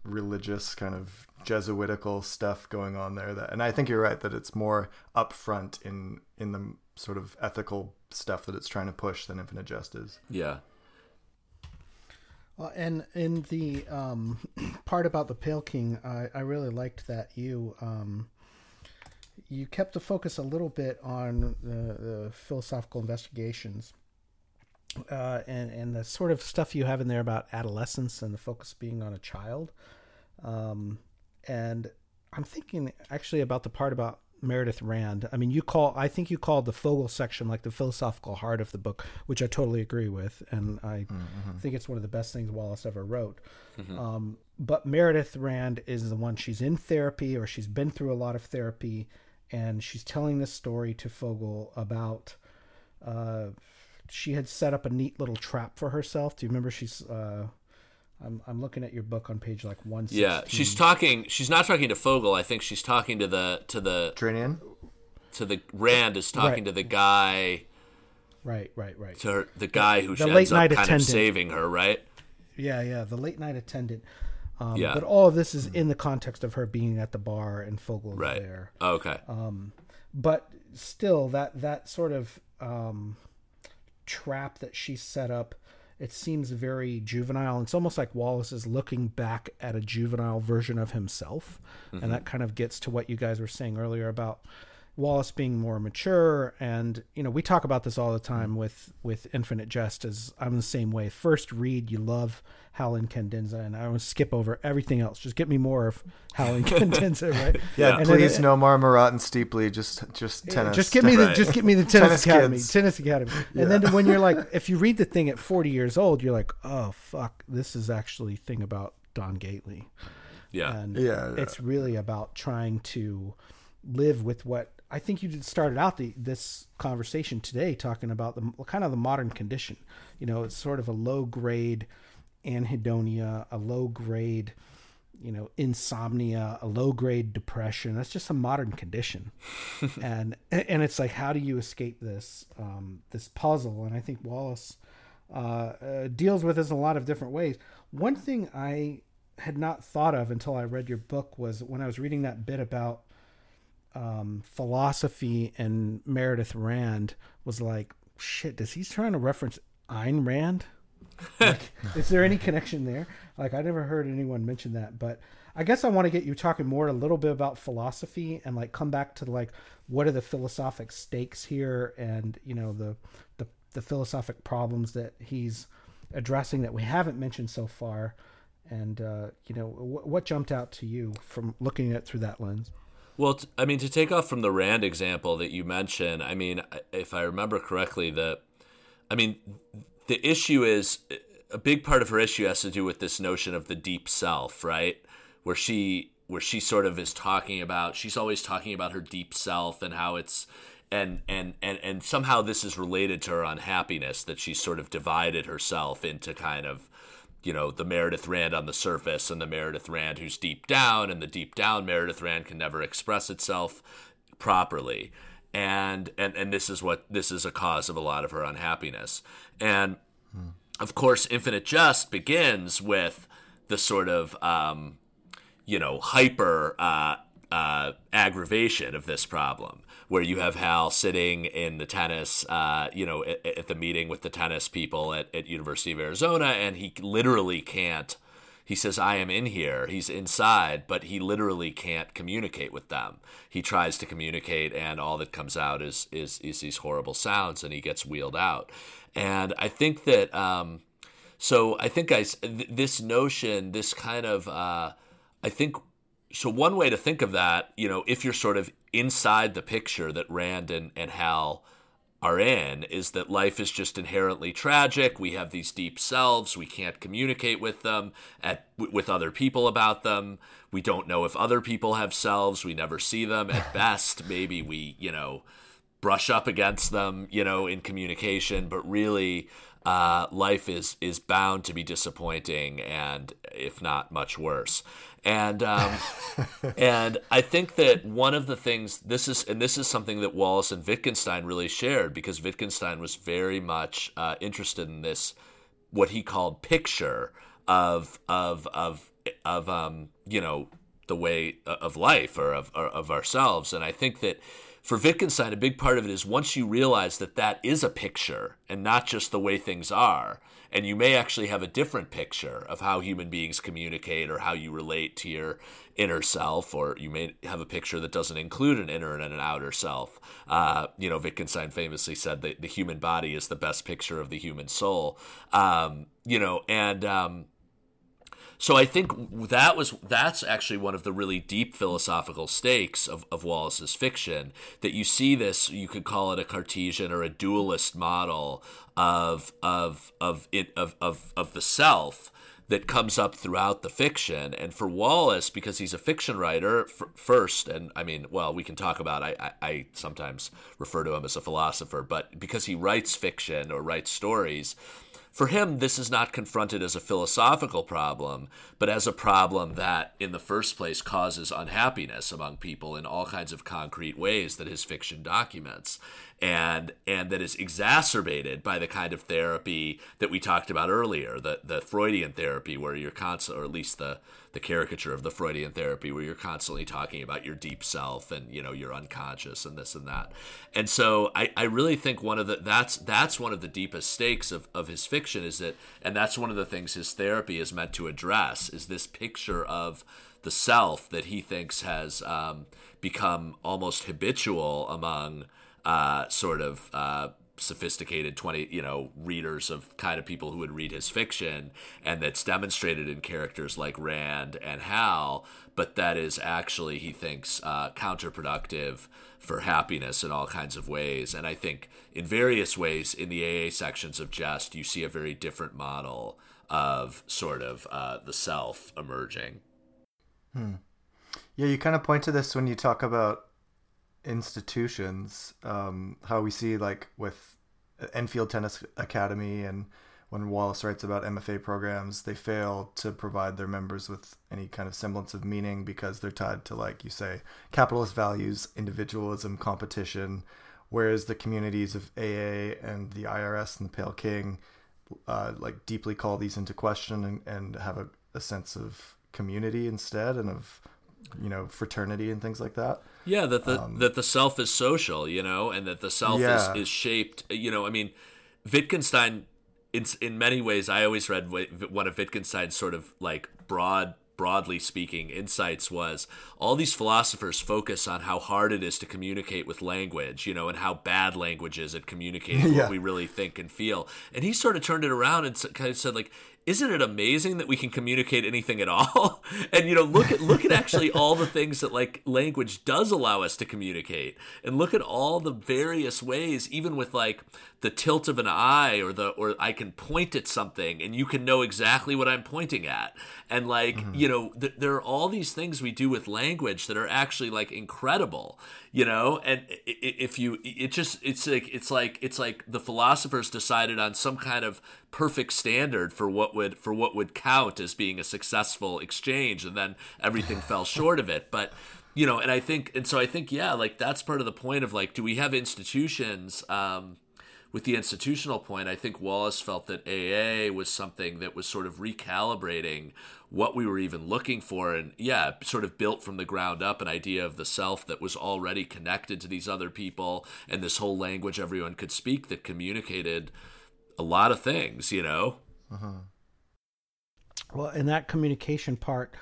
Speaker 1: religious kind of Jesuitical stuff going on there. That and I think you're right that it's more upfront in in the sort of ethical stuff that it's trying to push than Infinite Jest is.
Speaker 3: Yeah,
Speaker 2: well, and in the um, part about the Pale King, I, I really liked that you um, you kept the focus a little bit on the, the philosophical investigations uh, and and the sort of stuff you have in there about adolescence and the focus being on a child. Um, and I'm thinking actually about the part about Meredith Rand. I mean, you call I think you called the Fogle section like the philosophical heart of the book, which I totally agree with, and I mm-hmm. think it's one of the best things Wallace ever wrote. Mm-hmm. Um, but Meredith Rand is the one she's in therapy or she's been through a lot of therapy, and she's telling this story to Fogle about. Uh, she had set up a neat little trap for herself. Do you remember? She's uh, I'm, I'm looking at your book on page like one.
Speaker 3: Yeah, she's talking. She's not talking to Fogle. I think she's talking to the to the
Speaker 1: Drinion.
Speaker 3: To the Rand is talking right. to the guy.
Speaker 2: Right, right, right.
Speaker 3: To her, the guy who the ends up kind attendant. of saving her, right?
Speaker 2: Yeah, yeah, the late night attendant. Um, yeah. But all of this is in the context of her being at the bar and Fogle right. there.
Speaker 3: Oh, okay.
Speaker 2: Um, but still, that that sort of um, trap that she set up it seems very juvenile. It's almost like Wallace is looking back at a juvenile version of himself. Mm-hmm. And that kind of gets to what you guys were saying earlier about Wallace being more mature, and you know we talk about this all the time with with Infinite Jest. As I'm the same way. First read, you love Hal Incandenza, and I would skip over everything else. Just get me more of Howlin' Cadenza, right?
Speaker 1: yeah, and please then, no more Marat and Steeply. Just just tennis.
Speaker 2: Just give me the just give me the tennis, tennis academy, kids. tennis academy. Yeah. And then when you're like, if you read the thing at 40 years old, you're like, oh fuck, this is actually thing about Don Gately.
Speaker 3: Yeah,
Speaker 2: and
Speaker 1: yeah, yeah.
Speaker 2: it's really about trying to live with what I think you just started out the, this conversation today talking about the kind of the modern condition. You know, it's sort of a low grade anhedonia, a low grade, you know, insomnia, a low grade depression. That's just a modern condition, and and it's like, how do you escape this um, this puzzle? And I think Wallace uh, uh, deals with this in a lot of different ways. One thing I had not thought of until I read your book was when I was reading that bit about um, philosophy and Meredith Rand was like, shit, does he trying to reference Ayn Rand? Like, is there any connection there? Like, I never heard anyone mention that, but I guess I want to get you talking more a little bit about philosophy and like come back to like what are the philosophic stakes here and you know the the, the philosophic problems that he's addressing that we haven't mentioned so far and uh, you know wh- what jumped out to you from looking at it through that lens
Speaker 3: well, I mean, to take off from the Rand example that you mentioned, I mean, if I remember correctly, the, I mean, the issue is a big part of her issue has to do with this notion of the deep self, right? Where she, where she sort of is talking about, she's always talking about her deep self and how it's, and and and and somehow this is related to her unhappiness that she's sort of divided herself into kind of you know, the Meredith Rand on the surface and the Meredith Rand who's deep down, and the deep down Meredith Rand can never express itself properly. And and and this is what this is a cause of a lot of her unhappiness. And hmm. of course, Infinite Jest begins with the sort of um, you know hyper uh, uh, aggravation of this problem where you have Hal sitting in the tennis, uh, you know, at, at, the meeting with the tennis people at, at University of Arizona, and he literally can't. He says, "I am in here." He's inside, but he literally can't communicate with them. He tries to communicate, and all that comes out is is, is these horrible sounds, and he gets wheeled out. And I think that, um, so I think I this notion, this kind of, uh, I think so one way to think of that, you know, if you're sort of inside the picture that Rand and, and Hal are in, is that life is just inherently tragic. We have these deep selves. We can't communicate with them, at, with other people about them. We don't know if other people have selves. We never see them. At best, maybe we, you know, brush up against them, you know, in communication, but really, uh, life is is bound to be disappointing and if not much worse. And um, and I think that one of the things this is and this is something that Wallace and Wittgenstein really shared because Wittgenstein was very much uh, interested in this what he called picture of of of of um, you know the way uh, of life or of or of ourselves. And I think that for Wittgenstein, a big part of it is once you realize that that is a picture and not just the way things are, and you may actually have a different picture of how human beings communicate or how you relate to your inner self, or you may have a picture that doesn't include an inner and an outer self. Uh, you know, Wittgenstein famously said that the human body is the best picture of the human soul. Um, you know, and um, so I think that was that's actually one of the really deep philosophical stakes of, of Wallace's fiction that you see this you could call it a Cartesian or a dualist model of of of it of of, of the self that comes up throughout the fiction. And for Wallace, because he's a fiction writer f- first, and I mean, well, we can talk about. I, I, I sometimes refer to him as a philosopher, but because he writes fiction or writes stories, for him, this is not confronted as a philosophical problem, but as a problem that, in the first place, causes unhappiness among people in all kinds of concrete ways that his fiction documents and and that is exacerbated by the kind of therapy that we talked about earlier, the the Freudian therapy where you're constant, or at least the the caricature of the Freudian therapy where you're constantly talking about your deep self and you know your unconscious and this and that. And so I, I really think one of the that's that's one of the deepest stakes of, of his fiction is that and that's one of the things his therapy is meant to address is this picture of the self that he thinks has um, become almost habitual among uh, sort of uh, sophisticated 20 you know readers of kind of people who would read his fiction and that's demonstrated in characters like rand and hal but that is actually he thinks uh, counterproductive for happiness in all kinds of ways and i think in various ways in the aa sections of jest you see a very different model of sort of uh, the self emerging
Speaker 1: hmm. yeah you kind of point to this when you talk about institutions, um, how we see like with Enfield Tennis Academy and when Wallace writes about MFA programs, they fail to provide their members with any kind of semblance of meaning because they're tied to, like you say, capitalist values, individualism, competition. Whereas the communities of AA and the IRS and the Pale King, uh, like deeply call these into question and, and have a, a sense of community instead and of you know fraternity and things like that
Speaker 3: yeah that the um, that the self is social you know and that the self yeah. is, is shaped you know i mean wittgenstein in in many ways, I always read one of Wittgenstein's sort of like broad broadly speaking, insights was all these philosophers focus on how hard it is to communicate with language, you know, and how bad language is at communicating yeah. what we really think and feel. And he sort of turned it around and kind of said, like, isn't it amazing that we can communicate anything at all? and you know, look at look at actually all the things that like language does allow us to communicate, and look at all the various ways, even with like the tilt of an eye or the or I can point at something and you can know exactly what I'm pointing at, and like mm-hmm. you know, th- there are all these things we do with language that are actually like incredible, you know, and if you, it just it's like it's like it's like the philosophers decided on some kind of perfect standard for what would for what would count as being a successful exchange and then everything fell short of it. But you know and i think and so i think yeah like that's part of the point of like do we have institutions um with the institutional point, I think Wallace felt that AA was something that was sort of recalibrating what we were even looking for. And yeah, sort of built from the ground up an idea of the self that was already connected to these other people and this whole language everyone could speak that communicated a lot of things, you know? Uh-huh.
Speaker 2: Well, in that communication part,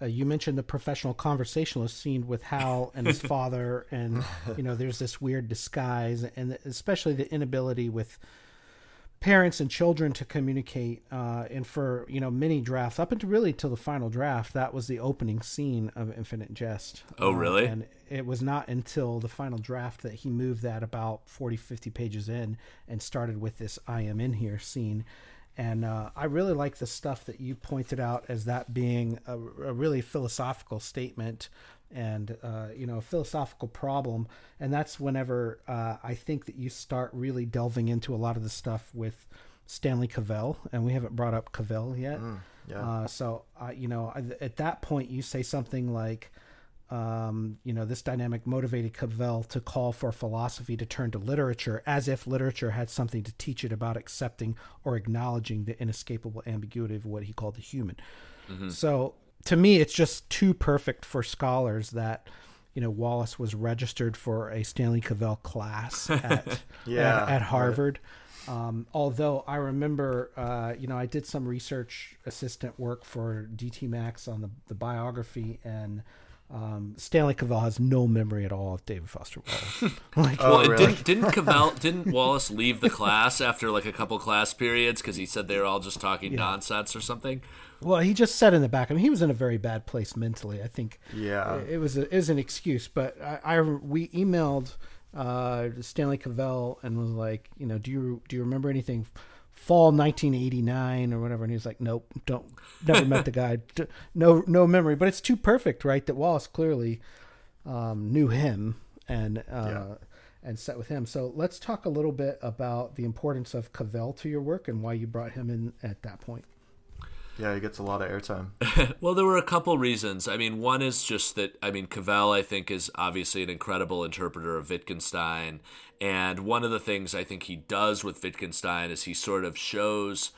Speaker 2: uh, you mentioned the professional conversationalist scene with Hal and his father, and you know, there's this weird disguise, and especially the inability with parents and children to communicate. Uh, and for you know, many drafts up until really till the final draft, that was the opening scene of Infinite Jest.
Speaker 3: Oh, really?
Speaker 2: Uh, and it was not until the final draft that he moved that about 40, 50 pages in and started with this "I am in here" scene and uh, I really like the stuff that you pointed out as that being a, a really philosophical statement and uh, you know a philosophical problem. And that's whenever uh, I think that you start really delving into a lot of the stuff with Stanley Cavell, and we haven't brought up Cavell yet. Mm, yeah. Uh, so you know at that point you say something like um, you know, this dynamic motivated Cavell to call for philosophy to turn to literature as if literature had something to teach it about accepting or acknowledging the inescapable ambiguity of what he called the human. Mm-hmm. So to me, it's just too perfect for scholars that, you know, Wallace was registered for a Stanley Cavell class at, yeah, at, at, Harvard. Um, although I remember, uh, you know, I did some research assistant work for DT Max on the, the biography and um, Stanley Cavell has no memory at all of David Foster Wallace.
Speaker 3: like, oh, well, really? didn't didn't Cavell didn't Wallace leave the class after like a couple class periods because he said they were all just talking yeah. nonsense or something?
Speaker 2: Well, he just said in the back. I mean, he was in a very bad place mentally. I think.
Speaker 1: Yeah.
Speaker 2: It, it was a, it was an excuse, but I, I we emailed uh, Stanley Cavell and was like, you know, do you do you remember anything? fall 1989 or whatever and he was like nope don't never met the guy no no memory but it's too perfect right that wallace clearly um, knew him and uh, yeah. and set with him so let's talk a little bit about the importance of cavell to your work and why you brought him in at that point
Speaker 1: yeah, he gets a lot of airtime.
Speaker 3: well, there were a couple reasons. I mean, one is just that I mean, Cavell I think is obviously an incredible interpreter of Wittgenstein, and one of the things I think he does with Wittgenstein is he sort of shows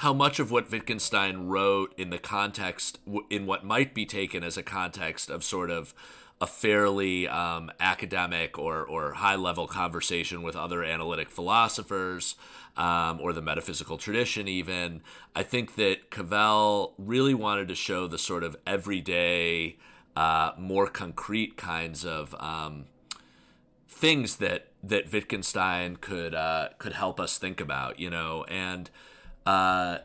Speaker 3: how much of what Wittgenstein wrote in the context in what might be taken as a context of sort of a fairly um, academic or, or high level conversation with other analytic philosophers um, or the metaphysical tradition, even. I think that Cavell really wanted to show the sort of everyday, uh, more concrete kinds of um, things that that Wittgenstein could uh, could help us think about, you know, and uh,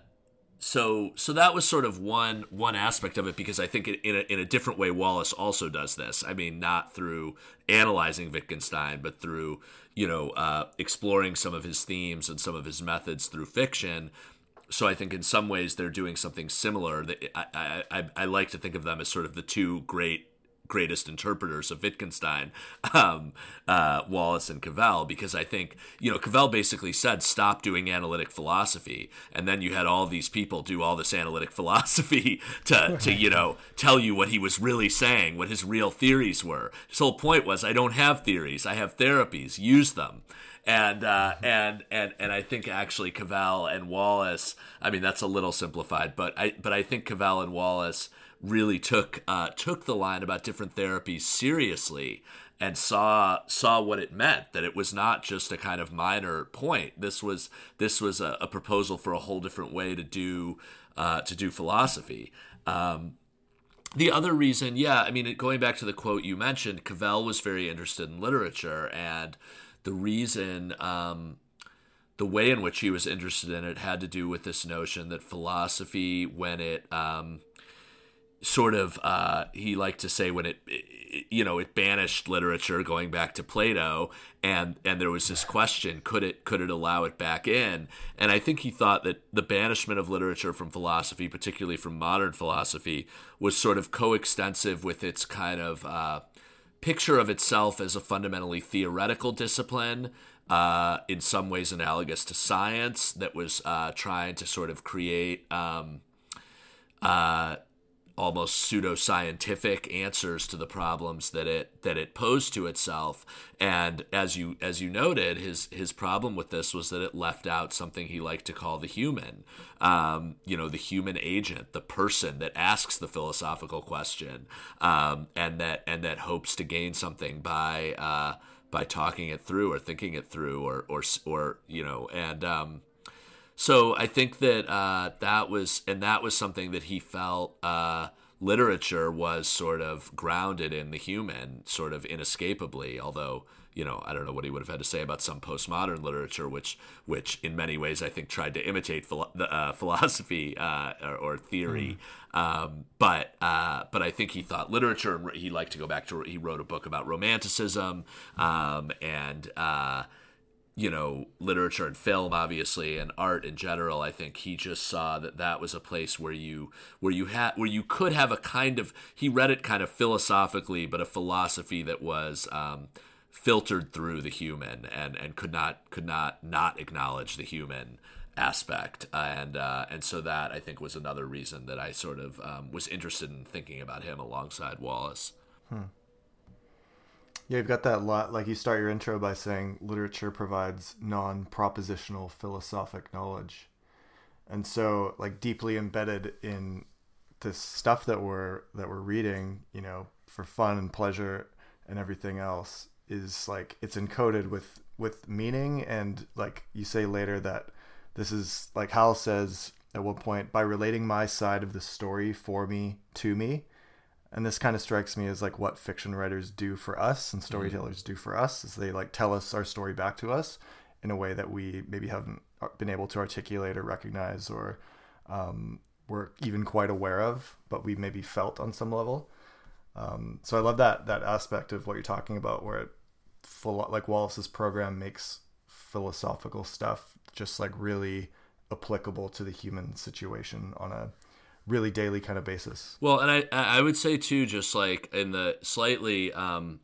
Speaker 3: so so that was sort of one one aspect of it because I think in a, in a different way Wallace also does this. I mean, not through analyzing Wittgenstein, but through you know uh, exploring some of his themes and some of his methods through fiction. So I think in some ways they're doing something similar. I, I I like to think of them as sort of the two great greatest interpreters of Wittgenstein, um, uh, Wallace and Cavell, because I think, you know, Cavell basically said, stop doing analytic philosophy. And then you had all these people do all this analytic philosophy to, to, you know, tell you what he was really saying, what his real theories were. His whole point was, I don't have theories, I have therapies, use them and uh, and and and I think actually Cavell and Wallace. I mean, that's a little simplified, but I but I think Cavell and Wallace really took uh, took the line about different therapies seriously and saw saw what it meant that it was not just a kind of minor point. This was this was a, a proposal for a whole different way to do uh, to do philosophy. Um, the other reason yeah i mean going back to the quote you mentioned cavell was very interested in literature and the reason um, the way in which he was interested in it had to do with this notion that philosophy when it um, sort of uh, he liked to say when it, it, you know it banished literature going back to Plato and and there was this question could it could it allow it back in? And I think he thought that the banishment of literature from philosophy particularly from modern philosophy was sort of coextensive with its kind of uh, picture of itself as a fundamentally theoretical discipline uh, in some ways analogous to science that was uh, trying to sort of create um, uh, almost pseudo-scientific answers to the problems that it that it posed to itself. And as you as you noted his his problem with this was that it left out something he liked to call the human um, you know the human agent the person that asks the philosophical question um, and that and that hopes to gain something by uh, by talking it through or thinking it through or or or you know and um, so I think that uh, that was, and that was something that he felt uh, literature was sort of grounded in the human, sort of inescapably. Although, you know, I don't know what he would have had to say about some postmodern literature, which, which in many ways I think tried to imitate philo- the, uh, philosophy uh, or, or, theory. Mm. Um, but, uh, but I think he thought literature, he liked to go back to. He wrote a book about romanticism, um, and uh, you know literature and film obviously and art in general i think he just saw that that was a place where you where you had where you could have a kind of he read it kind of philosophically but a philosophy that was um, filtered through the human and and could not could not not acknowledge the human aspect and uh, and so that i think was another reason that i sort of um, was interested in thinking about him alongside wallace hmm.
Speaker 1: Yeah, you've got that lot. Like you start your intro by saying literature provides non-propositional philosophic knowledge, and so like deeply embedded in this stuff that we're that we're reading, you know, for fun and pleasure and everything else is like it's encoded with with meaning and like you say later that this is like Hal says at one point by relating my side of the story for me to me and this kind of strikes me as like what fiction writers do for us and mm-hmm. storytellers mm-hmm. do for us is they like tell us our story back to us in a way that we maybe haven't been able to articulate or recognize or um, we're even quite aware of but we maybe felt on some level um, so i love that that aspect of what you're talking about where it full like wallace's program makes philosophical stuff just like really applicable to the human situation on a really daily kind of basis.
Speaker 3: Well, and I I would say too, just like in the slightly um,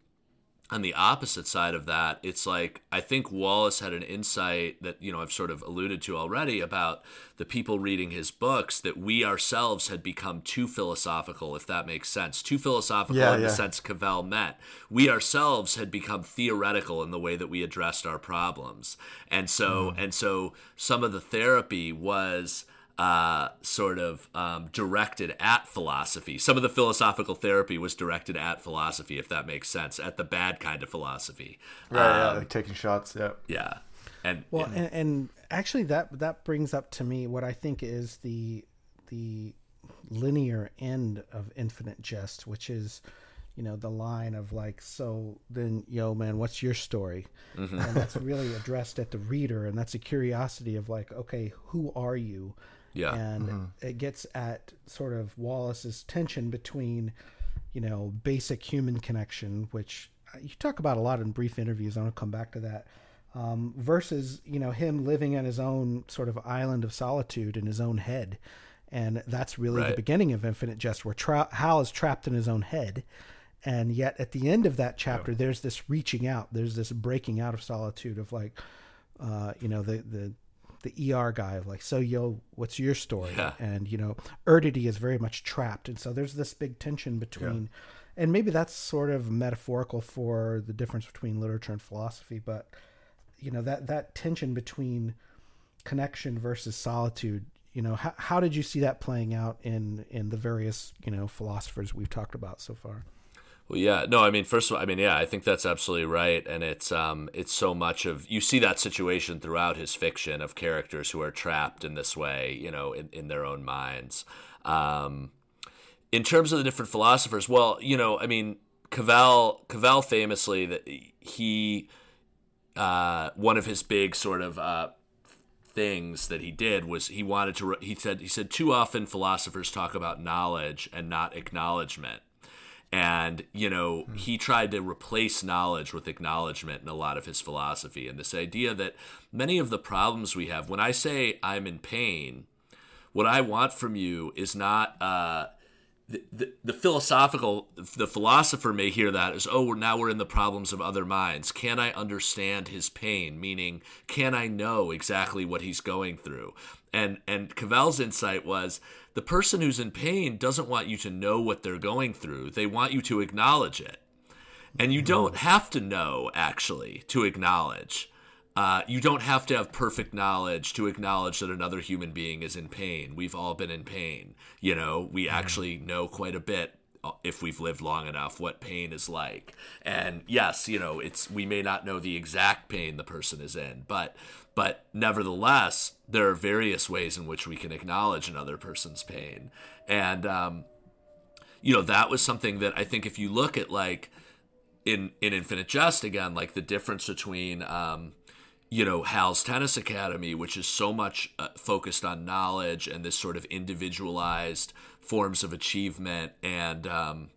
Speaker 3: on the opposite side of that, it's like I think Wallace had an insight that you know I've sort of alluded to already about the people reading his books that we ourselves had become too philosophical, if that makes sense, too philosophical yeah, in yeah. the sense Cavell met. We ourselves had become theoretical in the way that we addressed our problems, and so mm. and so some of the therapy was uh, sort of um, directed at philosophy. Some of the philosophical therapy was directed at philosophy, if that makes sense, at the bad kind of philosophy.
Speaker 1: Right, um, yeah, like taking shots. Yeah,
Speaker 3: yeah, and
Speaker 2: well, and, and, and actually, that that brings up to me what I think is the the linear end of Infinite Jest, which is you know the line of like so then yo man what's your story mm-hmm. and that's really addressed at the reader and that's a curiosity of like okay who are you
Speaker 3: yeah.
Speaker 2: And mm-hmm. it gets at sort of Wallace's tension between, you know, basic human connection, which you talk about a lot in brief interviews. I'm going to come back to that. Um, versus, you know, him living in his own sort of island of solitude in his own head. And that's really right. the beginning of Infinite Jest, where tra- Hal is trapped in his own head. And yet at the end of that chapter, yeah. there's this reaching out, there's this breaking out of solitude of like, uh, you know, the, the the ER guy of like, so yo, what's your story? Yeah. And you know, Erdedy is very much trapped, and so there's this big tension between, yeah. and maybe that's sort of metaphorical for the difference between literature and philosophy, but you know that that tension between connection versus solitude, you know, how, how did you see that playing out in in the various you know philosophers we've talked about so far?
Speaker 3: Well, yeah, no, I mean, first of all, I mean, yeah, I think that's absolutely right, and it's um, it's so much of you see that situation throughout his fiction of characters who are trapped in this way, you know, in, in their own minds. Um, in terms of the different philosophers, well, you know, I mean, Cavell, Cavell famously that he, uh, one of his big sort of uh, things that he did was he wanted to. He said he said too often philosophers talk about knowledge and not acknowledgement and you know mm-hmm. he tried to replace knowledge with acknowledgement in a lot of his philosophy. And this idea that many of the problems we have when i say i'm in pain what i want from you is not uh, the, the, the, philosophical the philosopher may hear that as oh now we're in the problems of other minds. Can i understand his pain? Meaning can i know exactly what he's going through? And and cavell's insight was the person who's in pain doesn't want you to know what they're going through. They want you to acknowledge it. And you don't have to know, actually, to acknowledge. Uh, you don't have to have perfect knowledge to acknowledge that another human being is in pain. We've all been in pain. You know, we actually know quite a bit if we've lived long enough what pain is like. And yes, you know, it's we may not know the exact pain the person is in, but but nevertheless, there are various ways in which we can acknowledge another person's pain. And, um, you know, that was something that I think if you look at like in, in Infinite Jest again, like the difference between, um, you know, Hal's Tennis Academy, which is so much uh, focused on knowledge and this sort of individualized forms of achievement and, um,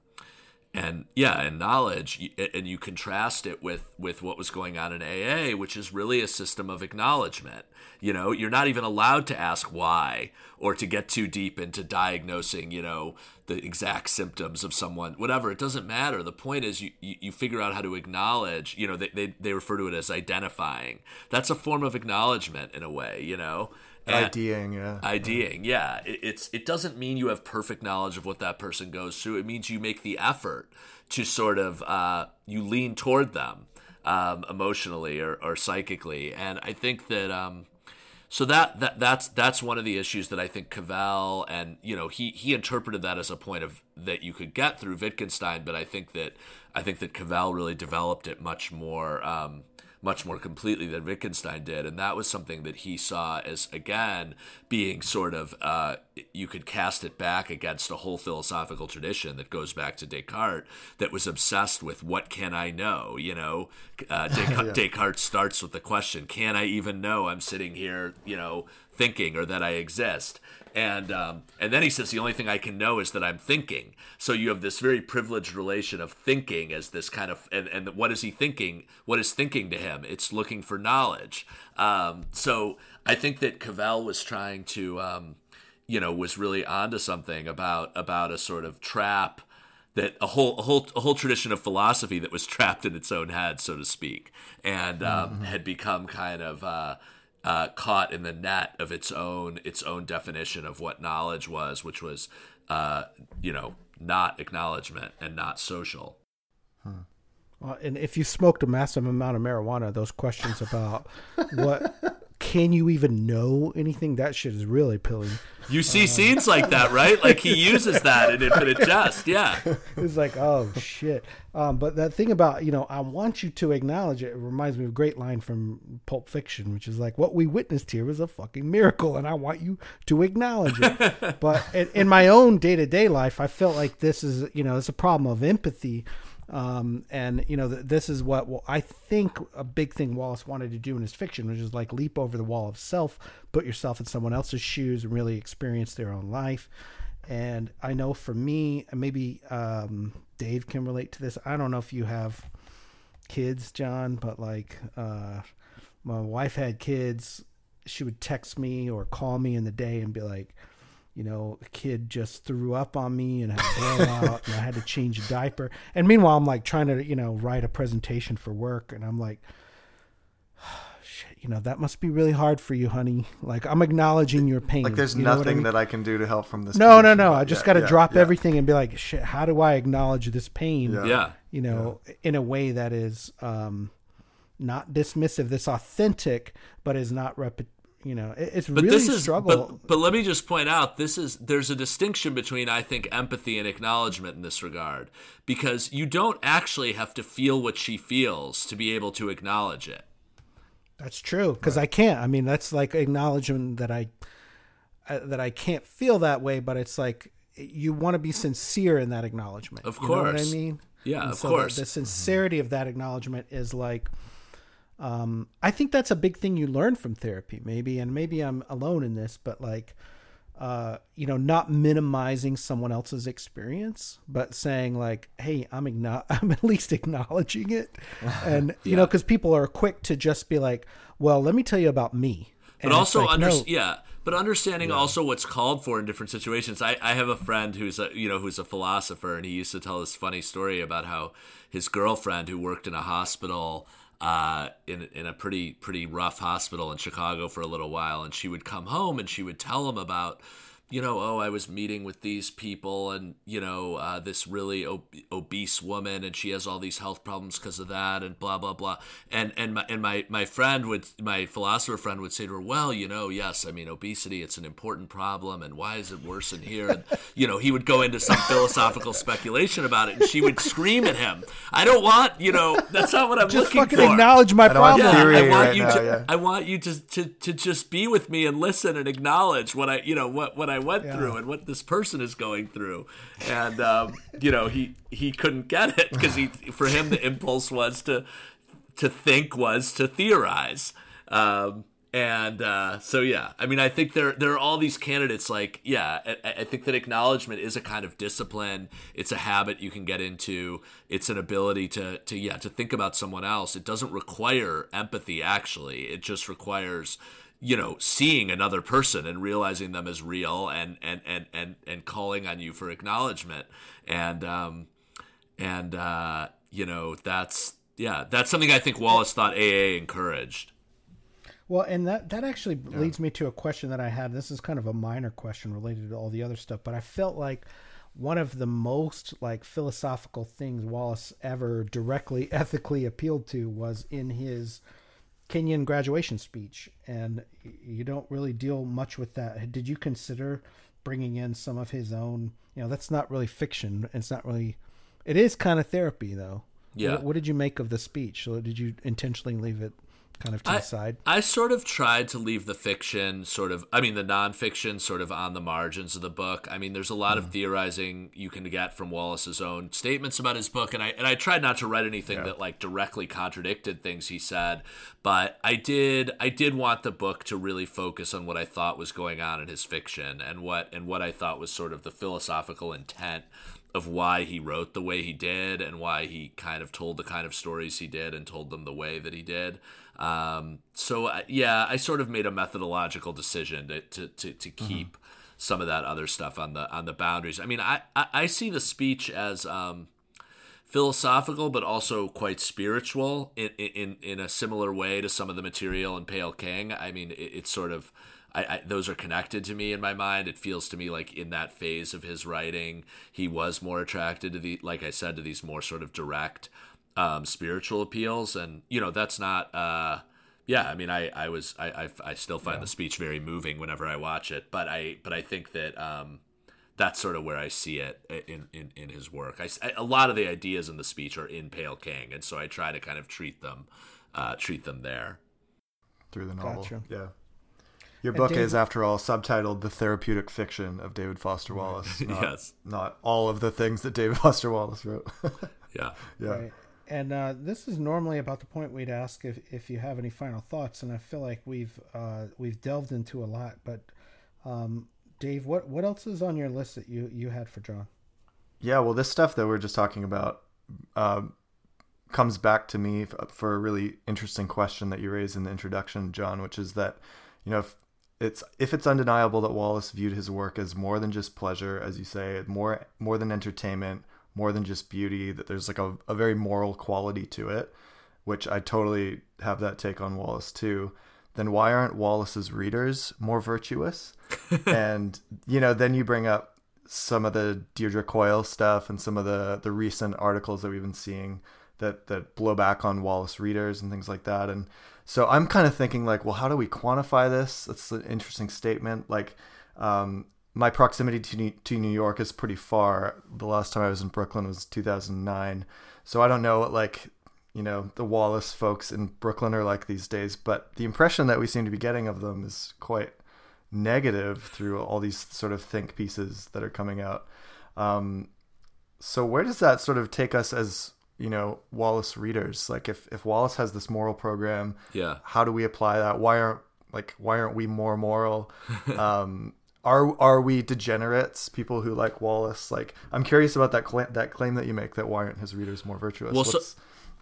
Speaker 3: and yeah and knowledge and you contrast it with with what was going on in aa which is really a system of acknowledgement. You know you're not even allowed to ask why or to get too deep into diagnosing you know the exact symptoms of someone whatever. It doesn't matter. The point is you you, you figure out how to acknowledge you know they, they they refer to it as identifying. That's a form of acknowledgement in a way you know
Speaker 1: IDing, yeah.
Speaker 3: IDing, yeah. It, it's it doesn't mean you have perfect knowledge of what that person goes through. It means you make the effort to sort of uh, you lean toward them um, emotionally or, or psychically, and I think that um, so that, that that's that's one of the issues that I think Cavell and you know he he interpreted that as a point of that you could get through Wittgenstein, but I think that I think that Cavell really developed it much more. Um, much more completely than Wittgenstein did. And that was something that he saw as, again, being sort of, uh, you could cast it back against a whole philosophical tradition that goes back to Descartes that was obsessed with what can I know? You know, uh, Descartes, yeah. Descartes starts with the question, can I even know I'm sitting here, you know, thinking or that I exist? And um, and then he says the only thing I can know is that I'm thinking. So you have this very privileged relation of thinking as this kind of and and what is he thinking? What is thinking to him? It's looking for knowledge. Um, so I think that Cavell was trying to, um, you know, was really onto something about about a sort of trap that a whole a whole a whole tradition of philosophy that was trapped in its own head, so to speak, and um, mm-hmm. had become kind of uh, uh, caught in the net of its own its own definition of what knowledge was, which was uh, you know not acknowledgement and not social.
Speaker 2: Hmm. Well, and if you smoked a massive amount of marijuana, those questions about what can you even know anything? That shit is really appealing.
Speaker 3: You see scenes like that, right? Like he uses that in Infinite Jest. Yeah,
Speaker 2: it's like oh shit. Um, but that thing about you know, I want you to acknowledge it. it. reminds me of a great line from Pulp Fiction, which is like, "What we witnessed here was a fucking miracle, and I want you to acknowledge it." but in, in my own day to day life, I felt like this is you know, it's a problem of empathy um, and you know, th- this is what well, I think a big thing Wallace wanted to do in his fiction, which is like leap over the wall of self, put yourself in someone else's shoes, and really experience their own life. And I know for me, maybe um, Dave can relate to this. I don't know if you have kids, Jon, but like uh, my wife had kids. She would text me or call me in the day and be like, you know, a kid just threw up on me and had a blowout and I had to change a diaper. And meanwhile, I'm like trying to, you know, write a presentation for work and I'm like, shit, you know, that must be really hard for you, honey. Like I'm acknowledging your pain.
Speaker 1: Like there's
Speaker 2: you
Speaker 1: nothing I mean? that I can do to help from this.
Speaker 2: No, no, no. I just yeah, got to yeah, drop yeah. everything and be like, shit, how do I acknowledge this pain?
Speaker 3: Yeah.
Speaker 2: You know, in a way that is, um, not dismissive, this authentic, but is not rep- you know, it, it's
Speaker 3: but
Speaker 2: really
Speaker 3: this is
Speaker 2: struggle.
Speaker 3: but, but let me just point out this is there's a distinction between I think empathy and acknowledgement in this regard because you don't actually have to feel what she feels to be able to acknowledge it.
Speaker 2: That's true because I can't. I mean, that's like acknowledgement that I uh, that I can't feel that way, but it's like you want to be sincere in that acknowledgement.
Speaker 3: Of
Speaker 2: You know what I mean?
Speaker 3: Yeah,
Speaker 2: And
Speaker 3: of
Speaker 2: so
Speaker 3: course.
Speaker 2: The, sincerity of that acknowledgement is like, um, I think that's a big thing you learn from therapy, maybe, and maybe I'm alone in this, but like, uh, you know, not minimizing someone else's experience, but saying like, "Hey, I'm igno- I'm at least acknowledging it," and you know, because people are quick to just be like, "Well, let me tell you about me,"
Speaker 3: but
Speaker 2: And it's
Speaker 3: also
Speaker 2: like,
Speaker 3: under
Speaker 2: no,
Speaker 3: yeah but understanding also what's called for in different situations. I, I have a friend who's a you know who's a philosopher and he used to tell this funny story about how his girlfriend who worked in a hospital uh, in in a pretty pretty rough hospital in Chicago for a little while. And she would come home and she would tell him about you know, oh, I was meeting with these people, and you know, uh, this really ob- obese woman, and she has all these health problems because of that, and blah blah blah. And and my and my my friend would, my philosopher friend would say to her, well, you know, yes, I mean, obesity, it's an important problem, and why is it worse in here? And you know, he would go into some philosophical speculation about it, and she would scream at him, I don't want, you know, that's not what I'm
Speaker 2: just
Speaker 3: looking
Speaker 2: fucking
Speaker 3: for.
Speaker 2: acknowledge my
Speaker 1: don't want
Speaker 2: problem.
Speaker 3: Yeah, I want
Speaker 1: right
Speaker 3: you
Speaker 1: now,
Speaker 3: to.
Speaker 1: yeah.
Speaker 3: I want you to, to to just be with me and listen and acknowledge what I, you know, what what I went
Speaker 2: Yeah.
Speaker 3: through and what this person is going through, and um, you know, he he couldn't get it because he for him the impulse was to to think was to theorize. Um, and uh, so, yeah, I mean, I think there there are all these candidates. Like, yeah, I, I think that acknowledgement is a kind of discipline. It's a habit you can get into. It's an ability to to yeah to think about someone else. It doesn't require empathy. Actually, it just requires you know seeing another person and realizing them as real and and and and and calling on you for acknowledgement. And um, and uh, you know that's yeah that's something I think Wallace thought AA encouraged.
Speaker 2: Well, and that that actually leads me to a question that I had. This is kind of a minor question related to all the other stuff, but I felt like one of the most like philosophical things Wallace ever directly ethically appealed to was in his Kenyon graduation speech, and you don't really deal much with that. Did you consider bringing in some of his own? You know, that's not really fiction. It's not really. It is kind of therapy, though.
Speaker 3: Yeah.
Speaker 2: What, what did you make of the speech? So did you intentionally leave it kind of to
Speaker 3: I,
Speaker 2: the side?
Speaker 3: I sort of tried to leave the fiction sort of I mean the nonfiction sort of on the margins of the book. I mean there's a lot of hmm. theorizing you can get from Wallace's own statements about his book and I and I tried not to write anything that like directly contradicted things he said, but I did I did want the book to really focus on what I thought was going on in his fiction and what and what I thought was sort of the philosophical intent of why he wrote the way he did and why he kind of told the kind of stories he did and told them the way that he did. Um, so uh, yeah, I sort of made a methodological decision to to to, to keep some of that other stuff on the on the boundaries. I mean, I I, I see the speech as um, philosophical, but also quite spiritual in in in a similar way to some of the material in Pale King. I mean, it, it's sort of. I, I, those are connected to me in my mind. It feels to me like in that phase of his writing, he was more attracted to the, like I said, to these more sort of direct um, spiritual appeals, and you know that's not. Uh, yeah, I mean, I, I was, I, I, I still find the speech very moving whenever I watch it, but I, but I think that um, that's sort of where I see it in, in, in his work. I, I- a lot of the ideas in the speech are in Pale King, and so I try to kind of treat them, uh, treat them there.
Speaker 1: through the novel.
Speaker 2: Gotcha.
Speaker 1: Yeah. Your book
Speaker 2: Dave-
Speaker 1: is, after all, subtitled "The Therapeutic Fiction of David Foster Wallace." Not,
Speaker 3: Yes.
Speaker 1: not all of the things that David Foster Wallace wrote.
Speaker 3: Yeah.
Speaker 1: yeah.
Speaker 2: Right. And uh, this is normally about the point we'd ask if, if you have any final thoughts, and I feel like we've uh, we've delved into a lot. But um, Dave, what what else is on your list that you you had for Jon?
Speaker 1: Yeah, well, this stuff that we're just talking about um, comes back to me for a really interesting question that you raised in the introduction, Jon, which is that you know if it's if it's undeniable that Wallace viewed his work as more than just pleasure, as you say, more more than entertainment, more than just beauty, that there's like a, a very moral quality to it, which I totally have that take on Wallace too. Then why aren't Wallace's readers more virtuous? and you know, then you bring up some of the Deirdre Coyle stuff and some of the the recent articles that we've been seeing that that blow back on Wallace readers and things like that. And so I'm kind of thinking like, well, how do we quantify this? That's an interesting statement. Like, um, my proximity to New, to New York is pretty far. The last time I was in Brooklyn was 2009, so I don't know what like you know the Wallace folks in Brooklyn are like these days. But the impression that we seem to be getting of them is quite negative through all these sort of think pieces that are coming out. Um, so where does that sort of take us as you know Wallace readers? Like if if Wallace has this moral program,
Speaker 3: yeah,
Speaker 1: how do we apply that? Why aren't like why aren't we more moral? um, are are we degenerates? People who like Wallace? Like I'm curious about that cl- that claim that you make that why aren't his readers more virtuous?
Speaker 3: Well, so,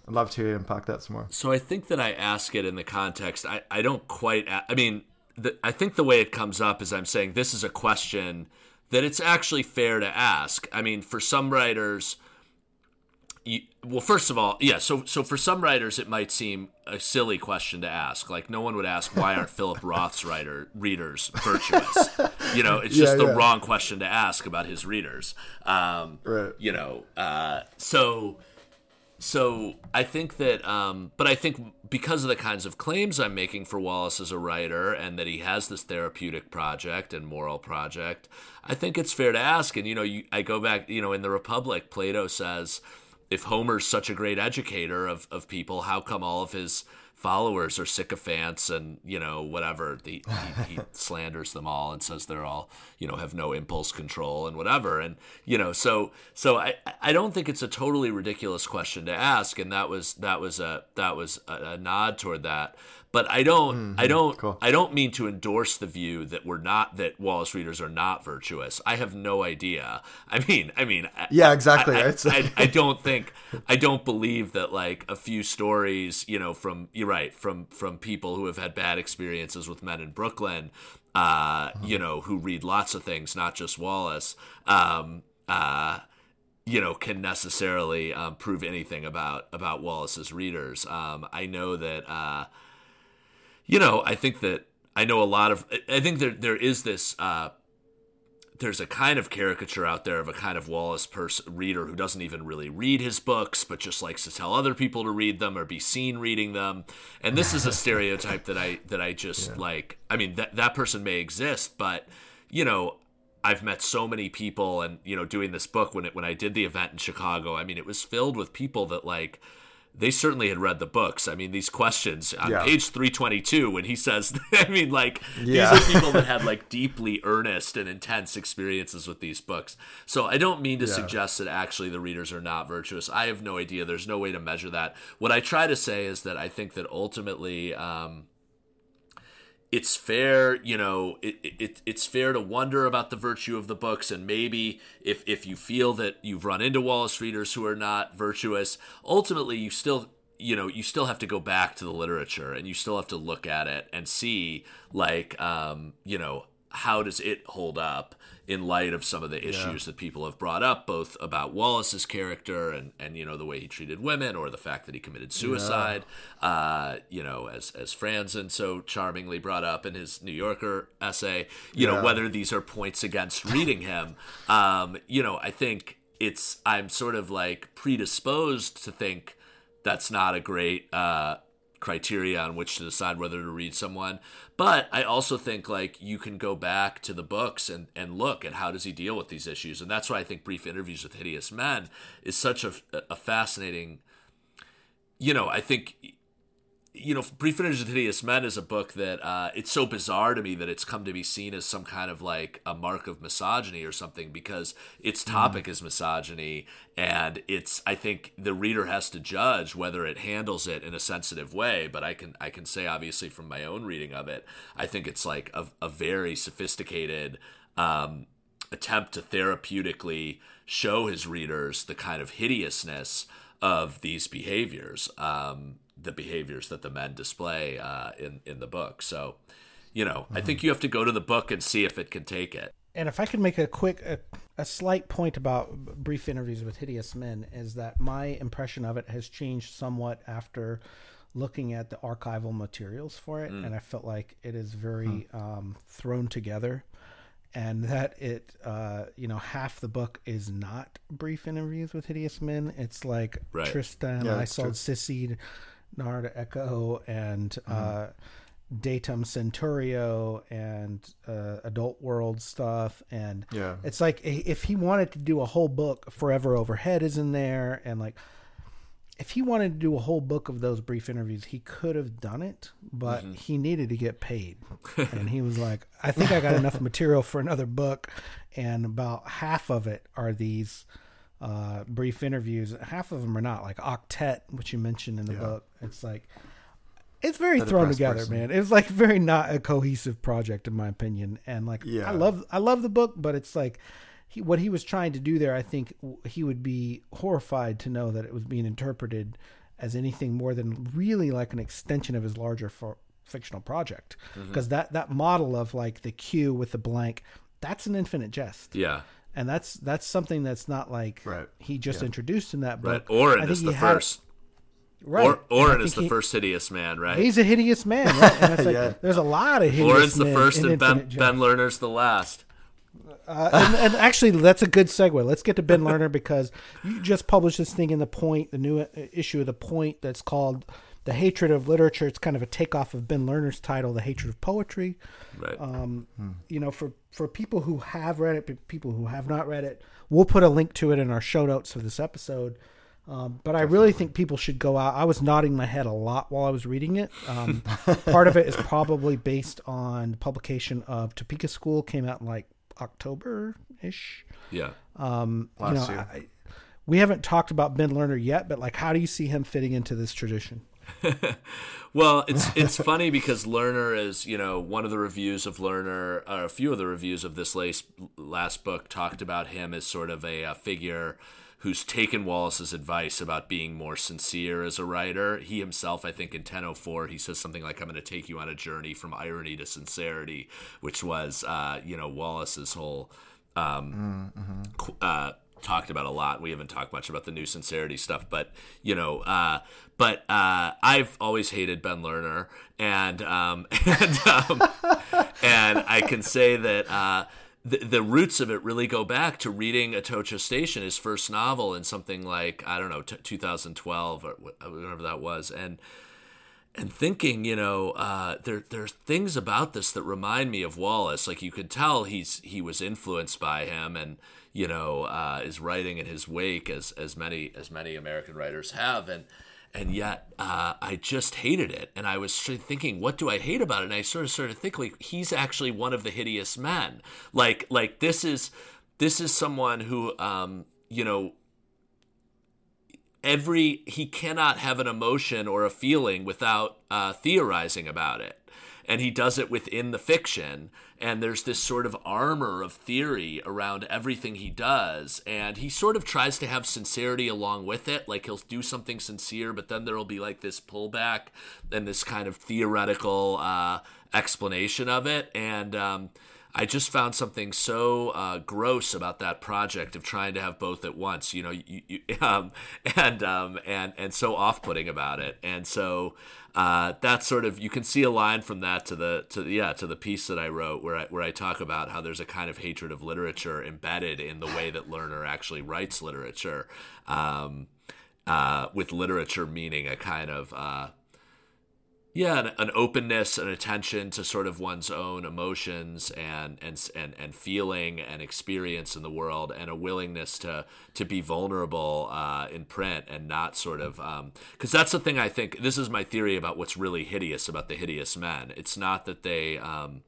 Speaker 1: I'd love to unpack that some more.
Speaker 3: So I think that I ask it in the context. I I don't quite. I mean, the, I think the way it comes up is I'm saying this is a question that it's actually fair to ask. I mean, for some writers, you, well, first of all, yeah. So, so for some writers, it might seem a silly question to ask. Like, no one would ask, "Why aren't Philip Roth's writer readers virtuous?" You know, it's just yeah, the yeah. wrong question to ask about his readers. Um,
Speaker 1: right.
Speaker 3: You know, uh, so so I think that, um, but I think because of the kinds of claims I'm making for Wallace as a writer, and that he has this therapeutic project and moral project, I think it's fair to ask. And you know, you, I go back, you know, in the Republic, Plato says, if Homer's such a great educator of of people, how come all of his followers are sycophants and you know whatever? He, he, he, slanders them all and says they're all you know have no impulse control and whatever. And you know so so I I don't think it's a totally ridiculous question to ask. And that was that was a that was a, a nod toward that but I don't mm-hmm. I don't cool. I don't mean to endorse the view that we're not that Wallace readers are not virtuous. I have no idea. I mean I mean
Speaker 1: Yeah, exactly.
Speaker 3: I, I, I, I don't think I don't believe that like a few stories, you know, from you're right, from from people who have had bad experiences with men in Brooklyn, uh, mm-hmm. you know, who read lots of things, not just Wallace. Um, uh, you know, can necessarily um, prove anything about about Wallace's readers. Um, I know that uh, you know, I think that I know a lot of. I think there there is this. Uh, there's a kind of caricature out there of a kind of Wallace person reader who doesn't even really read his books, but just likes to tell other people to read them or be seen reading them. And this is a stereotype that I that I just yeah. like. I mean, that that person may exist, but you know, I've met so many people, and you know, doing this book when it when I did the event in Chicago, I mean, it was filled with people that like they certainly had read the books. I mean, these questions on yeah. page 322 when he says, I mean, like, yeah. these are people that had like deeply earnest and intense experiences with these books. So I don't mean to yeah. suggest that actually the readers are not virtuous. I have no idea. There's no way to measure that. What I try to say is that I think that ultimately, um, it's fair, you know, it, it, it's fair to wonder about the virtue of the books, and maybe if if you feel that you've run into Wallace readers who are not virtuous, ultimately you still you know you still have to go back to the literature and you still have to look at it and see like um, you know how does it hold up in light of some of the issues yeah. that people have brought up, both about Wallace's character and, and you know the way he treated women, or the fact that he committed suicide. Yeah. Uh, you know, as as Franzen so charmingly brought up in his New Yorker essay. You yeah. know, whether these are points against reading him. Um, you know, I think it's I'm sort of like predisposed to think that's not a great uh, criteria on which to decide whether to read someone. But I also think like you can go back to the books and, and look at how does he deal with these issues. And that's why I think Brief Interviews with Hideous Men is such a, a fascinating, you know, I think you know, with Hideous Men is a book that uh, it's so bizarre to me that it's come to be seen as some kind of like a mark of misogyny or something because its mm. topic mm. is misogyny, and it's I think the reader has to judge whether it handles it in a sensitive way. But I can I can say obviously from my own reading of it, I think it's like a, a very sophisticated um, attempt to therapeutically show his readers the kind of hideousness of these behaviors. Um, the behaviors that the men display uh, in in the book. So, you know, mm-hmm. I think you have to go to the book and see if it can take it.
Speaker 2: And if I could make a quick, a, a slight point about brief interviews with hideous men, is that my impression of it has changed somewhat after looking at the archival materials for it, mm. and I felt like it is very mm. um, thrown together and that it uh, you know half the book is not brief interviews with hideous men. It's like
Speaker 3: Right.
Speaker 2: Tristan,
Speaker 1: Yeah,
Speaker 2: I
Speaker 1: that's
Speaker 2: saw
Speaker 1: true.
Speaker 2: Sissy, Narda Echo, and
Speaker 1: Mm-hmm.
Speaker 2: uh, Datum Centurio, and uh, Adult World stuff, and
Speaker 1: Yeah.
Speaker 2: it's like if he wanted to do a whole book, Forever Overhead is in there, and like if he wanted to do a whole book of those brief interviews, he could have done it, but
Speaker 3: Mm-hmm.
Speaker 2: he needed to get paid. and he was like, I think I got enough material for another book. And about half of it are these uh, brief interviews. Half of them are not, like Octet, which you mentioned in the book. It's like, it's very
Speaker 1: The
Speaker 2: thrown together,
Speaker 1: person.
Speaker 2: man. It's like very not a cohesive project, in my opinion. And like,
Speaker 1: Yeah.
Speaker 2: I love, I love the book, but it's like, he, what he was trying to do there, I think he would be horrified to know that it was being interpreted as anything more than really like an extension of his larger fictional project.
Speaker 3: Mm-hmm.
Speaker 2: Because that that model of like the Q with the blank, that's an infinite jest,
Speaker 3: Yeah.
Speaker 2: And that's that's something that's not like
Speaker 1: Right.
Speaker 2: he just introduced in that book.
Speaker 3: Right. Orin is the
Speaker 2: had-
Speaker 3: first.
Speaker 2: Right.
Speaker 3: Or, Orin is the
Speaker 2: he-
Speaker 3: first hideous man, right?
Speaker 2: He's a hideous man. Right? And it's like,
Speaker 1: Yeah.
Speaker 2: There's a lot of hideous
Speaker 3: Orin's the first and Ben,
Speaker 2: Infinite
Speaker 3: ben Lerner's the last.
Speaker 2: Uh, and, and actually, that's a good segue. Let's get to Ben Lerner because you just published this thing in the Point, the new uh, issue of the Point that's called "The Hatred of Literature." It's kind of a takeoff of Ben Lerner's title, "The Hatred of Poetry."
Speaker 3: Right.
Speaker 2: Um, You know, for for people who have read it, people who have not read it, we'll put a link to it in our show notes for this episode. Um, but I really think people should go out. I was nodding my head a lot while I was reading it. Um, part of it is probably based on the publication of Topeka School, came out in like October ish.
Speaker 3: yeah.
Speaker 2: Um, you know,
Speaker 1: year.
Speaker 2: I, we haven't talked about Ben Lerner yet, but like, how do you see him fitting into this tradition?
Speaker 3: Well, it's it's funny because Lerner is, you know, one of the reviews of Lerner, or a few of the reviews of this last, last book talked about him as sort of a, uh figure who's taken Wallace's advice about being more sincere as a writer. He himself, I think, in 1004, he says something like, "I'm going to take you on a journey from irony to sincerity," which was, uh, you know, Wallace's whole. Um, qu- uh, talked about a lot. We haven't talked much about the new sincerity stuff, but you know, uh, but uh, I've always hated Ben Lerner, and um, and um, and I can say that. Uh, the, the roots of it really go back to reading Atocha Station, his first novel, in something like I don't know, t- 2012 or whatever that was, and and thinking, you know, uh, there there's things about this that remind me of Wallace. Like you could tell he's he was influenced by him, and you know, uh, is writing in his wake as as many as many American writers have, and and yet uh, I just hated it. And I was thinking, what do I hate about it? And I sort of started thinking, like, he's actually one of the hideous men. Like like this is this is someone who, um, you know, every he cannot have an emotion or a feeling without uh, theorizing about it and he does it within the fiction and there's this sort of armor of theory around everything he does and he sort of tries to have sincerity along with it like he'll do something sincere but then there'll be like this pullback and this kind of theoretical uh, explanation of it and um, I just found something so uh, gross about that project of trying to have both at once, you know, you, you, um, and um, and and so off-putting about it, and so uh, that's sort of you can see a line from that to the to the, yeah to the piece that I wrote where I where I talk about how there's a kind of hatred of literature embedded in the way that Lerner actually writes literature, um, uh, with literature meaning a kind of uh, yeah an, an openness an attention to sort of one's own emotions and and and and feeling and experience in the world and a willingness to to be vulnerable uh, in print and not sort of because that's the thing I think this is my theory about what's really hideous about the hideous men. It's not that they um,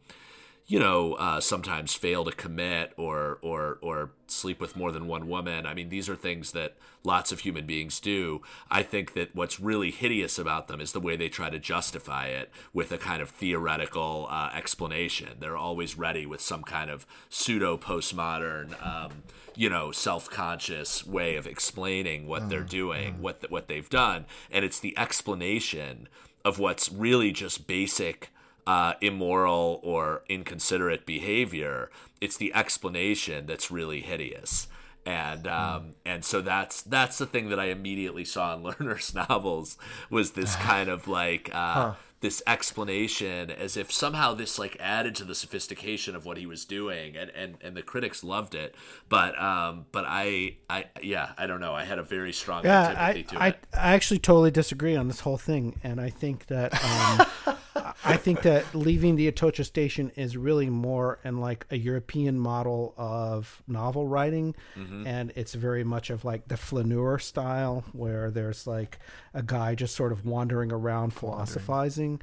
Speaker 3: you know, uh, sometimes fail to commit or or or sleep with more than one woman. I mean, these are things that lots of human beings do. I think that what's really hideous about them is the way they try to justify it with a kind of theoretical uh, explanation. They're always ready with some kind of pseudo postmodern, um, you know, self-conscious way of explaining what they're doing, what th- what they've done, and it's the explanation of what's really just basic uh, immoral or inconsiderate behavior. It's the explanation that's really hideous. And um, and so that's that's the thing that I immediately saw in Lerner's novels was this kind of like uh, this explanation as if somehow this like added to the sophistication of what he was doing and and, and the critics loved it but um but i i yeah i don't know i had a very strong
Speaker 2: yeah i I,
Speaker 3: it.
Speaker 2: I actually totally disagree on this whole thing and i think that um i think that leaving the atocha station is really more in like a european model of novel writing mm-hmm. and it's very much of like the flaneur style where there's like a guy just sort of wandering around philosophizing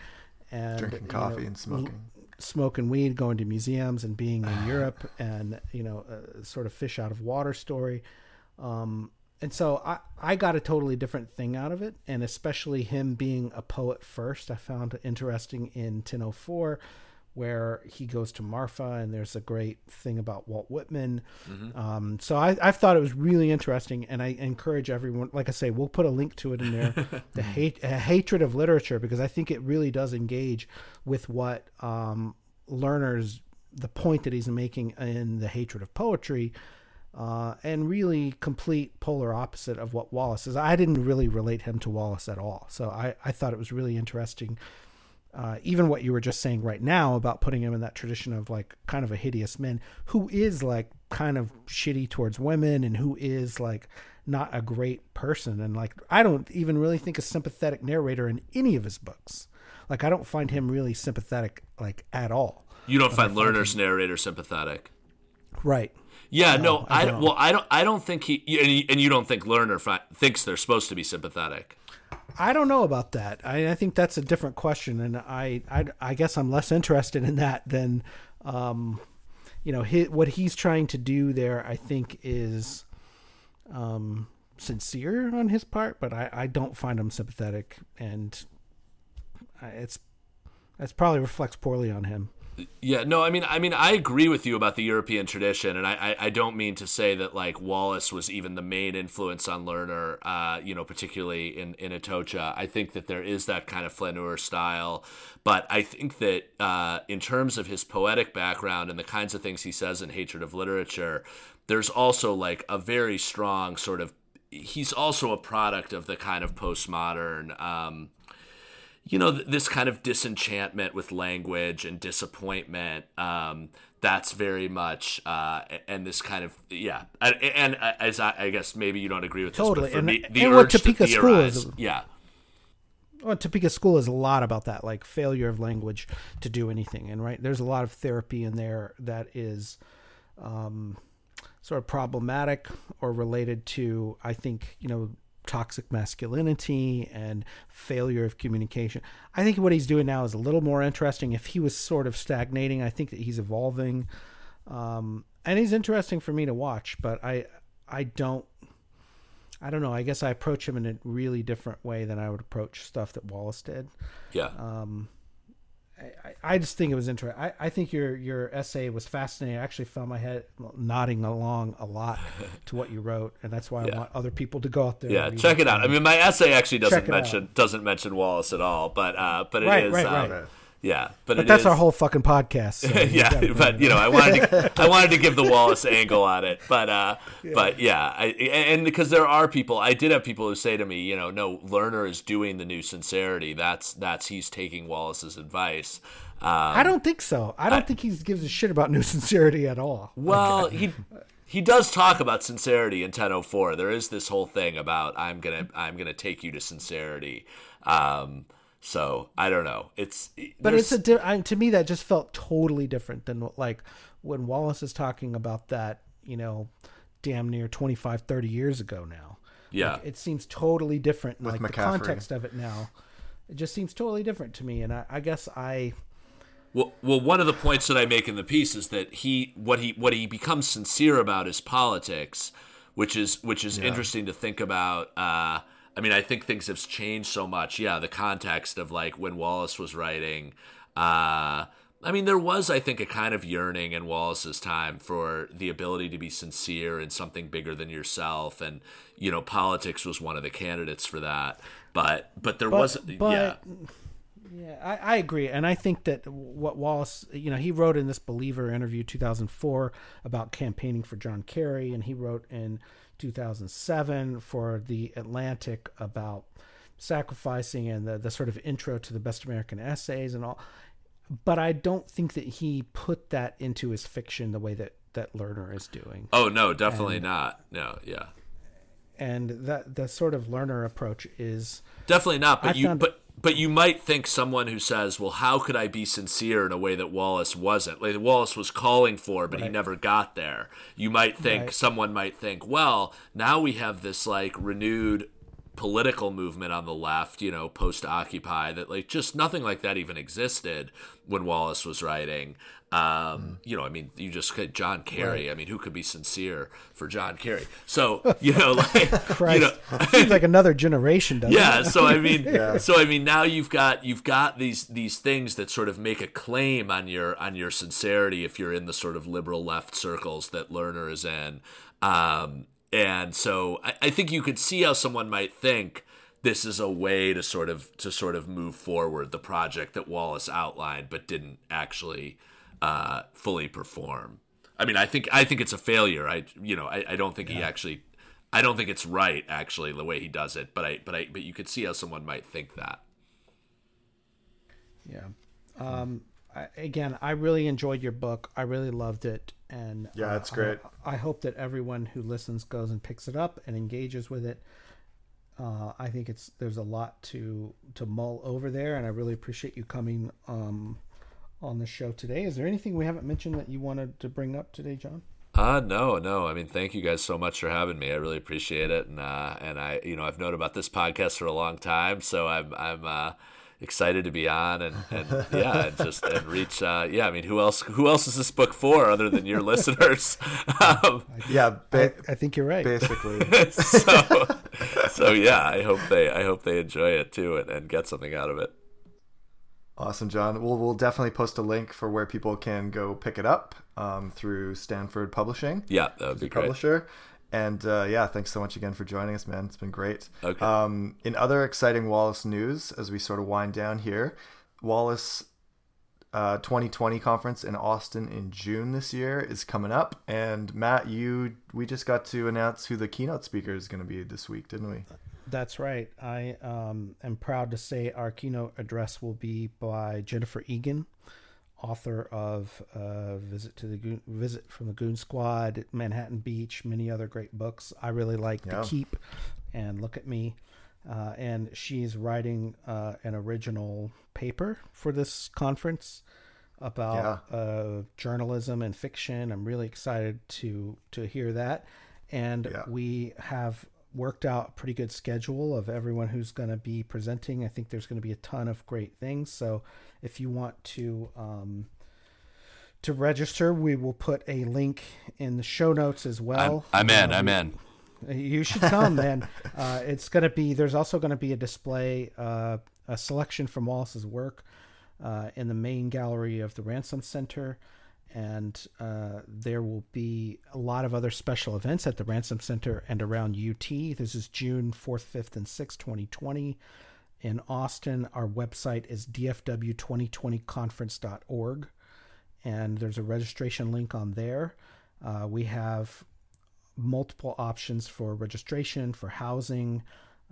Speaker 2: and
Speaker 1: drinking coffee know, and smoking.
Speaker 2: smoking weed going to museums and being in europe and you know a sort of fish out of water story. Um, and so I, I got a totally different thing out of it. And especially him being a poet first i found interesting in 1004 where he goes to Marfa, and there's a great thing about Walt Whitman. Mm-hmm. Um, so I, I thought it was really interesting, and I encourage everyone. Like I say, we'll put a link to it in there. the hate, hatred of literature, because I think it really does engage with what um, Lerner's the point that he's making in the hatred of poetry. Uh, and really complete polar opposite of what Wallace is. I didn't really relate him to Wallace at all. So I, I thought it was really interesting uh, even what you were just saying right now about putting him in that tradition of like kind of a hideous man who is like kind of shitty towards women and who is like not a great person and like I don't even really think a sympathetic narrator in any of his books. Like I don't find him really sympathetic like at all.
Speaker 3: You don't find Lerner's narrator sympathetic,
Speaker 2: right?
Speaker 3: Yeah, no, no I, I well, I don't. I don't think he and you don't think Lerner fi- thinks they're supposed to be sympathetic.
Speaker 2: I don't know about that. I, I, think that's a different question, and I, I, I guess I'm less interested in that than, um, you know, his, what he's trying to do there. I think is, um, sincere on his part, but I, I don't find him sympathetic, and it's, it probably reflects poorly on him.
Speaker 3: Yeah, no, I mean, I mean, I agree with you about the European tradition, and I, I, I, don't mean to say that like Wallace was even the main influence on Lerner, uh, you know, particularly in in Atocha. I think that there is that kind of flaneur style, but I think that uh, in terms of his poetic background and the kinds of things he says in Hatred of Literature, there's also like a very strong sort of. He's also a product of the kind of postmodern. Um, you know this kind of disenchantment with language and disappointment um, that's very much uh, and this kind of yeah and, and as I, I, guess maybe you don't agree with
Speaker 2: totally.
Speaker 3: this but for
Speaker 2: and,
Speaker 3: me
Speaker 2: the and urge Topeka
Speaker 3: to
Speaker 2: School is,
Speaker 3: yeah
Speaker 2: well, Topeka School is a lot about that, like failure of language to do anything, and right there's a lot of therapy in there that is um, sort of problematic or related to, I think, you know, toxic masculinity and failure of communication. I think what he's doing now is a little more interesting. If he was sort of stagnating, I think that he's evolving, um, and he's interesting for me to watch. But I, I don't, I don't know. I guess I approach him in a really different way than I would approach stuff that Wallace did.
Speaker 3: Yeah.
Speaker 2: Um, I, I just think it was interesting. I, I think your your essay was fascinating. I actually found my head nodding along a lot to what you wrote, and that's why yeah. I want other people to go out there.
Speaker 3: Yeah, check it out. I mean, my essay actually doesn't mention out. doesn't mention Wallace at all, but uh, but it
Speaker 2: right,
Speaker 3: is.
Speaker 2: Right, um, right.
Speaker 3: Yeah, but,
Speaker 2: but that's
Speaker 3: is,
Speaker 2: our whole fucking podcast. So
Speaker 3: yeah, but you know, I wanted to, I wanted to give the Wallace angle on it, but uh, yeah. but yeah, I, and because there are people, I did have people who say to me, you know, no, Lerner is doing the new sincerity. That's that's he's taking Wallace's advice. Um,
Speaker 2: I don't think so. I don't I, think he gives a shit about new sincerity at all.
Speaker 3: Well, okay. he he does talk about sincerity in 1004. There is this whole thing about I'm gonna I'm gonna take you to sincerity. Um, so I don't know. It's
Speaker 2: but it's a di- I, to me that just felt totally different than like when Wallace is talking about that. You know, damn near 25, 30 years ago now.
Speaker 3: Yeah,
Speaker 2: like, it seems totally different. With like McCaffrey. the context of it now, it just seems totally different to me. And I, I guess I.
Speaker 3: Well, well, one of the points that I make in the piece is that he what he what he becomes sincere about is politics, which is which is yeah. interesting to think about. Uh, I mean, I think things have changed so much. Yeah, the context of like when Wallace was writing. Uh, I mean, there was, I think, a kind of yearning in Wallace's time for the ability to be sincere in something bigger than yourself, and you know, politics was one of the candidates for that. But, but there
Speaker 2: but,
Speaker 3: was,
Speaker 2: but,
Speaker 3: yeah.
Speaker 2: Yeah, I, I agree, and I think that what Wallace, you know, he wrote in this Believer interview 2004 about campaigning for John Kerry, and he wrote in 2007 for the Atlantic about sacrificing and the, the sort of intro to the best American essays and all. But I don't think that he put that into his fiction the way that, that Lerner is doing.
Speaker 3: Oh, no, definitely and, not. No, yeah.
Speaker 2: And that the sort of Lerner approach is
Speaker 3: definitely not. But I you, found, but but you might think someone who says, "Well, how could I be sincere in a way that Wallace wasn't?" Like Wallace was calling for, but right. he never got there. You might think right. someone might think, "Well, now we have this like renewed political movement on the left, you know, post Occupy, that like just nothing like that even existed when Wallace was writing. Um, mm. You know, I mean, you just could John Kerry. Right. I mean, who could be sincere for John Kerry? So you know, like
Speaker 2: Christ. you know, seems like another generation, doesn't
Speaker 3: yeah,
Speaker 2: it?
Speaker 3: so I mean, yeah. so I mean, now you've got you've got these these things that sort of make a claim on your on your sincerity if you're in the sort of liberal left circles that Lerner is in. Um, and so I, I think you could see how someone might think this is a way to sort of to sort of move forward the project that Wallace outlined but didn't actually uh, fully perform. I mean, I think I think it's a failure. I you know I, I don't think yeah. he actually I don't think it's right actually the way he does it. But I but I but you could see how someone might think that.
Speaker 2: Yeah. Um, I, again, I really enjoyed your book. I really loved it, and
Speaker 1: yeah, it's uh, great.
Speaker 2: I, I, hope that everyone who listens goes and picks it up and engages with it. Uh, I think it's there's a lot to to mull over there, and I really appreciate you coming um, on the show today. Is there anything we haven't mentioned that you wanted to bring up today, Jon?
Speaker 3: Uh no, no. I mean, thank you guys so much for having me. I really appreciate it, and uh, and I, you know, I've known about this podcast for a long time, so I'm I'm uh, excited to be on and, and yeah and just and reach uh, yeah i mean who else who else is this book for other than your listeners?
Speaker 1: Um, yeah
Speaker 2: ba- I, I, think you're right.
Speaker 1: basically.
Speaker 3: So so yeah i hope they i hope they enjoy it too and, and get something out of it.
Speaker 1: Awesome jon. We'll, we'll definitely post a link for where people can go pick it up um, through stanford publishing.
Speaker 3: Yeah that would be great.
Speaker 1: publisher and uh, yeah, thanks so much again for joining us, man. It's been great.
Speaker 3: Okay.
Speaker 1: Um, in other exciting Wallace news, as we sort of wind down here, Wallace uh, 2020 conference in Austin in June this year is coming up. And Matt, you we just got to announce who the keynote speaker is going to be this week, didn't we?
Speaker 2: That's right. I um, am proud to say our keynote address will be by Jennifer Egan author of uh, Visit to the Goon, Visit from the Goon Squad, Manhattan Beach, many other great books. I really like yeah. The Keep and Look at Me. Uh, and she's writing uh, an original paper for this conference about yeah. Uh, journalism and fiction. I'm really excited to to hear that. And yeah. we have worked out a pretty good schedule of everyone who's going to be presenting. I think there's going to be a ton of great things. So if you want to um, to register, we will put a link in the show notes as well.
Speaker 3: I'm, I'm in. I'm in.
Speaker 2: You should come, man. Uh, it's going to be. There's also going to be a display, uh, a selection from Wallace's work uh, in the main gallery of the Ransom Center and uh, there will be a lot of other special events at the Ransom Center and around UT. This is June 4th, 5th, and 6th, 2020. In Austin, our website is dfw2020conference.org, and there's a registration link on there. Uh, we have multiple options for registration, for housing,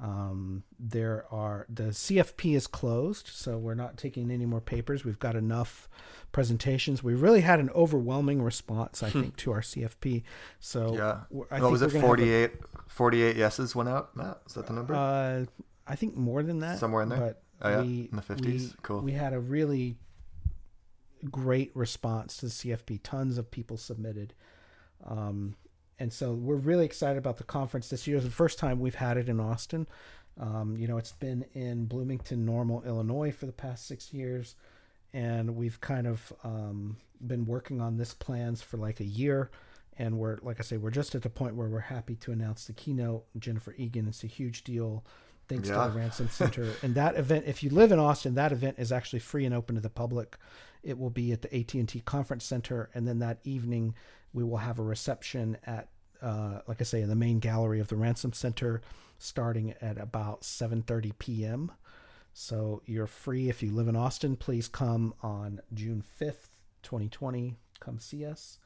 Speaker 2: um, there are the CFP is closed, so we're not taking any more papers. We've got enough presentations. We really had an overwhelming response, I hmm. think, to our CFP. So
Speaker 1: yeah, I what was it? 48, a, 48 yeses went out. Matt, is that the number?
Speaker 2: Uh, I think more than that.
Speaker 1: Somewhere in there. But oh, yeah. we, in the fifties. Cool.
Speaker 2: We had a really great response to the CFP. Tons of people submitted. Um, and so we're really excited about the conference this year. It's the first time we've had it in Austin. Um, you know, it's been in Bloomington, Normal, Illinois for the past six years, and we've kind of um, been working on this plans for like a year. And we're, like I say, we're just at the point where we're happy to announce the keynote. Jennifer Egan, it's a huge deal. Thanks yeah. to the Ransom Center. and that event, if you live in Austin, that event is actually free and open to the public. It will be at the AT&T Conference Center, and then that evening we will have a reception at, uh, like I say, in the main gallery of the Ransom Center, starting at about 7:30 p.m. So you're free if you live in Austin. Please come on June 5th, 2020. Come see us.